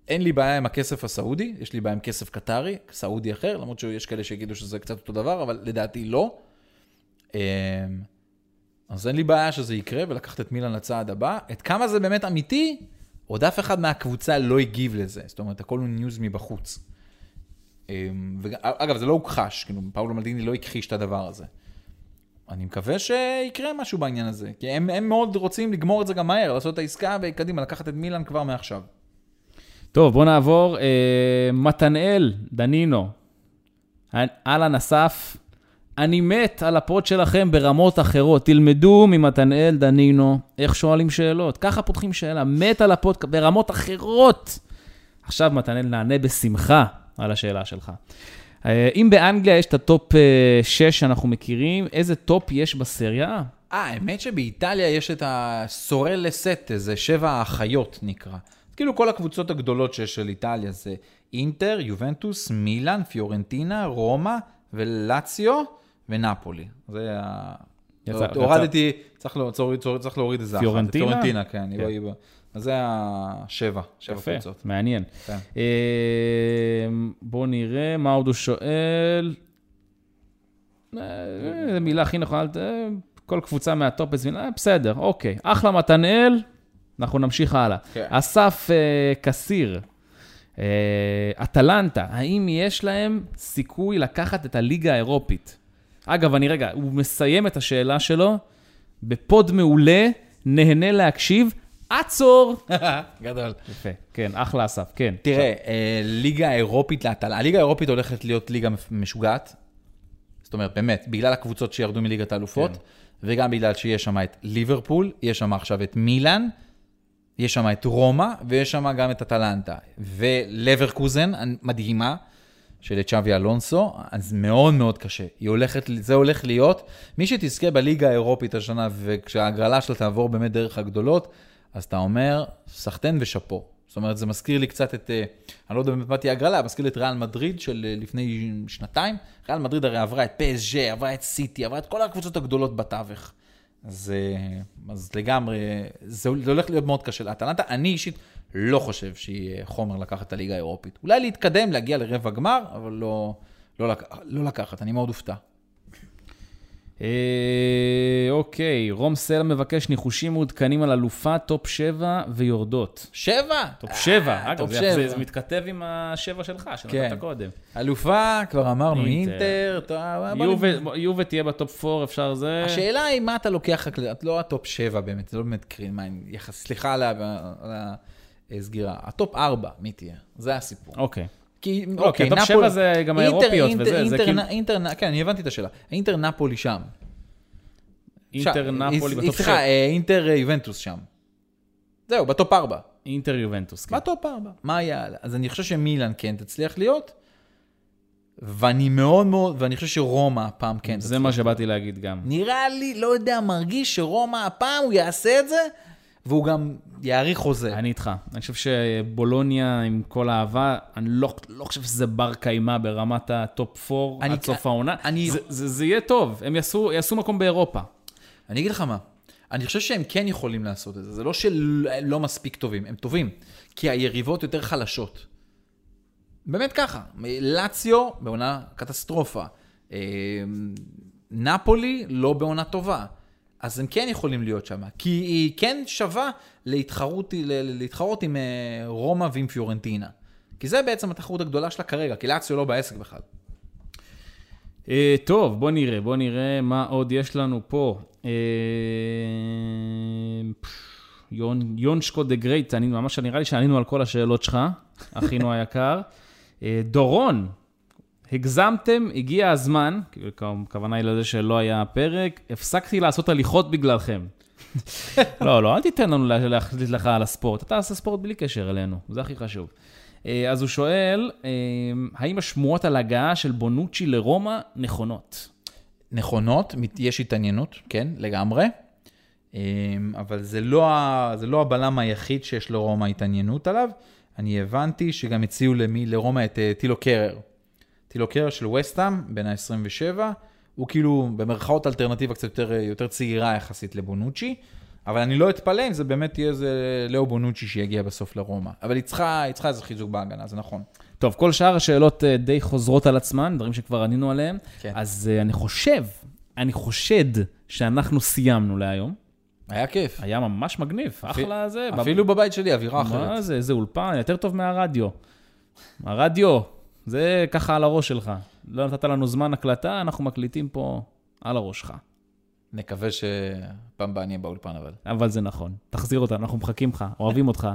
אין לי בעיה עם הכסף הסעודי, יש לי בעיה עם כסף קטרי, סעודי אחר, למרות שיש כאלה שיגידו שזה קצת אותו דבר, אבל לדעתי לא. אמ, אז אין לי בעיה שזה יקרה ולקחת את מילאן לצעד הבא. את כמה זה באמת אמיתי, עוד אף אחד מהקבוצה לא הגיב לזה. זאת אומרת, הכל הוא news מבחוץ. אמ, אגב, זה לא הוכחש, כאילו, פאולו מלדיני לא הכחיש את הדבר הזה. אני מקווה שיקרה משהו בעניין הזה, כי הם, הם מאוד רוצים לגמור את זה גם מהר, לעשות את העסקה וקדימה, לקחת את מילאן כבר מעכשיו. טוב, בוא נעבור. אה, מתנאל, דנינו, אהלן אסף, אני מת על הפוד שלכם ברמות אחרות. תלמדו ממתנאל דנינו איך שואלים שאלות. ככה פותחים שאלה. מת על הפוד ברמות אחרות. עכשיו מתנאל נענה בשמחה על השאלה שלך. אה, אם באנגליה יש את הטופ 6 שאנחנו מכירים, איזה טופ יש בסריה? אה, האמת שבאיטליה יש את ה sorelle sette, זה שבע האחיות נקרא. כאילו כל הקבוצות הגדולות שיש של איטליה זה אינטר, יובנטוס, מילאן, פיורנטינה, רומא ולציו ונפולי. זה ה... יצא- הורדתי, צריך להוריד- צריך להוריד איזה אחת. פיורנטינה? פיורנטינה, כן. כן. היא ב- אז זה השבע, שבע יפה, קבוצות. מעניין. כן. אה, בואו נראה, מה עוד הוא שואל? אה, אה, מילה הכי נכונה, כל קבוצה מהטופ הזמינה, בסדר, אוקיי. אחלה מתנאל, אנחנו נמשיך הלאה. כן. אסף קסיר, אטלנטה, האם יש להם סיכוי לקחת את הליגה האירופית? אגב, אני רגע, הוא מסיים את השאלה שלו בפוד מעולה, נהנה להקשיב, עצור. (laughs) גדול. יפה, כן, אחלה אסף, כן. תראה, אה, ליגה האירופית להטלה, הליגה האירופית הולכת להיות ליגה משוגעת. זאת אומרת, באמת, בגלל הקבוצות שירדו מליגת האלופות, כן. וגם בגלל שיש שם את ליברפול, יש שם עכשיו את מילאן, יש שם את רומא, ויש שם גם את אטלנטה. ולברקוזן, מדהימה, של צ'אבי אלונסו, אז מאוד מאוד קשה. היא הולכת, זה הולך להיות, מי שתזכה בליגה האירופית השנה, וכשההגרלה שלה תעבור באמת דרך הגדולות, אז אתה אומר, סחטיין ושאפו. זאת אומרת, זה מזכיר לי קצת את, אה, אני לא יודע באמת מה תהיה הגרלה, מזכיר לי את ריאל מדריד של אה, לפני שנתיים. ריאל מדריד הרי עברה את PSG, עברה את סיטי, עברה את כל הקבוצות הגדולות בתווך. אז, אה, אז לגמרי, זה, זה הולך להיות מאוד קשה לאטלנטה. אני אישית לא חושב שהיא חומר לקחת את הליגה האירופית. אולי להתקדם, להגיע לרבע גמר, אבל לא, לא, לק, לא לקחת, אני מאוד אופתע. אה, אוקיי, רום סלע מבקש ניחושים מעודכנים על אלופה, טופ 7 ויורדות. שבע? טופ 7, אה, אגב, זה, מתכתב עם השבע שלך, שנתת כן. קודם. אלופה, כבר אמרנו, אינטר. יובה- תהיה בטופ 4, אפשר זה... השאלה היא מה אתה לוקח, את לא הטופ 7 באמת, זה לא באמת קרין, מה, יחס, סליחה על ה- על הסגירה. הטופ 4, מי תהיה? זה הסיפור. אוקיי. כי, אוקיי, הטופ נפול- שבע זה גם האירופיות אינטר- וזה, זה אינטר- כאילו- אינטר, כן, אני הבנתי את השאלה. אינטר נפולי שם. אינטר נפולי אה, בטופ סליחה, 7. אה, אינטר אה, יובנטוס שם. זהו, בטופ 4. אינטר יובנטוס, כן. בטופ 4. מה היה? אז אני חושב שמילאן כן תצליח להיות, ואני מאוד מאוד, ואני חושב שרומא הפעם כן זה תצליח. מה שבאתי להגיד גם. נראה לי, לא יודע, מרגיש שרומא הפעם הוא יעשה את זה, והוא גם יאריך חוזה. אני איתך. אני חושב שבולוניה, עם כל האהבה, אני לא, לא חושב שזה בר קיימא ברמת הטופ 4 אני- עד סוף העונה. אני- זה, זה, זה יהיה טוב, הם יעשו, יעשו מקום באירופה. אני אגיד לך מה, אני חושב שהם כן יכולים לעשות את זה, זה לא שהם לא מספיק טובים, הם טובים, כי היריבות יותר חלשות. באמת ככה, לאציו בעונה קטסטרופה, אה, נפולי לא בעונה טובה, אז הם כן יכולים להיות שם, כי היא כן שווה להתחרות, להתחרות עם אה, רומא ועם פיורנטינה. כי זה בעצם התחרות הגדולה שלה כרגע, כי לאציו לא בעסק בכלל. אה, טוב, בוא נראה, בוא נראה מה עוד יש לנו פה. אה, יונשקו דה גרייט, ממש נראה לי שענינו על כל השאלות שלך, אחינו היקר. דורון, הגזמתם, הגיע הזמן, הכוונה היא לזה שלא היה פרק, הפסקתי לעשות הליכות בגללכם. (laughs) לא, לא, אל תיתן לנו לה- להחליט לך על הספורט, אתה עושה ספורט בלי קשר אלינו, זה הכי חשוב. אה, אז הוא שואל, אה, האם השמועות על הגעה של בונוצ'י לרומא נכונות? נכונות, יש התעניינות, כן, לגמרי. אמ, אבל זה לא, זה לא הבלם היחיד שיש לרומא התעניינות עליו. אני הבנתי שגם הציעו למי, לרומא את אה, טילו קרר. טילו קרר של וסטאם, בן ה-27, הוא כאילו במרכאות אלטרנטיבה קצת יותר, יותר צעירה יחסית לבונוצ'י, אבל אני לא אתפלא אם זה באמת יהיה איזה לאו בונוצ'י שיגיע בסוף לרומא. אבל היא צריכה, היא צריכה איזה חיזוק בהגנה, זה נכון. טוב, כל שאר השאלות אה, די חוזרות על עצמן, דברים שכבר ענינו עליהם. כן. אז אה, אני חושב, אני חושד שאנחנו סיימנו להיום. היה כיף. היה ממש מגניב, אחלה זה. אפילו בבית שלי, אווירה אחרת. מה זה, איזה אולפן, יותר טוב מהרדיו. הרדיו, זה ככה על הראש שלך. לא נתת לנו זמן הקלטה, אנחנו מקליטים פה על הראש שלך. נקווה שפעם הבאה נהיה באולפן אבל. אבל זה נכון. תחזיר אותנו, אנחנו מחכים לך, אוהבים אותך.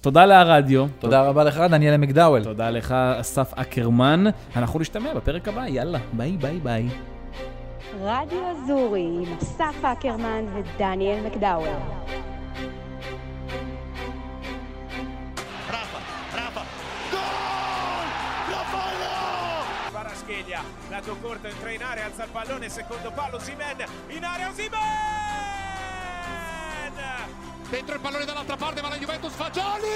תודה להרדיו. תודה רבה לך, דניאל מקדאוול. תודה לך, אסף אקרמן. אנחנו נשתמע בפרק הבא, יאללה, ביי ביי ביי. רדיו אזורי עם אסף אקרמן ודניאל מקדאוול. tirato corto, entra in area, alza il pallone, secondo palo Osimhen, in area Osimhen! Dentro il pallone dall'altra parte, va la Juventus, Fagioli!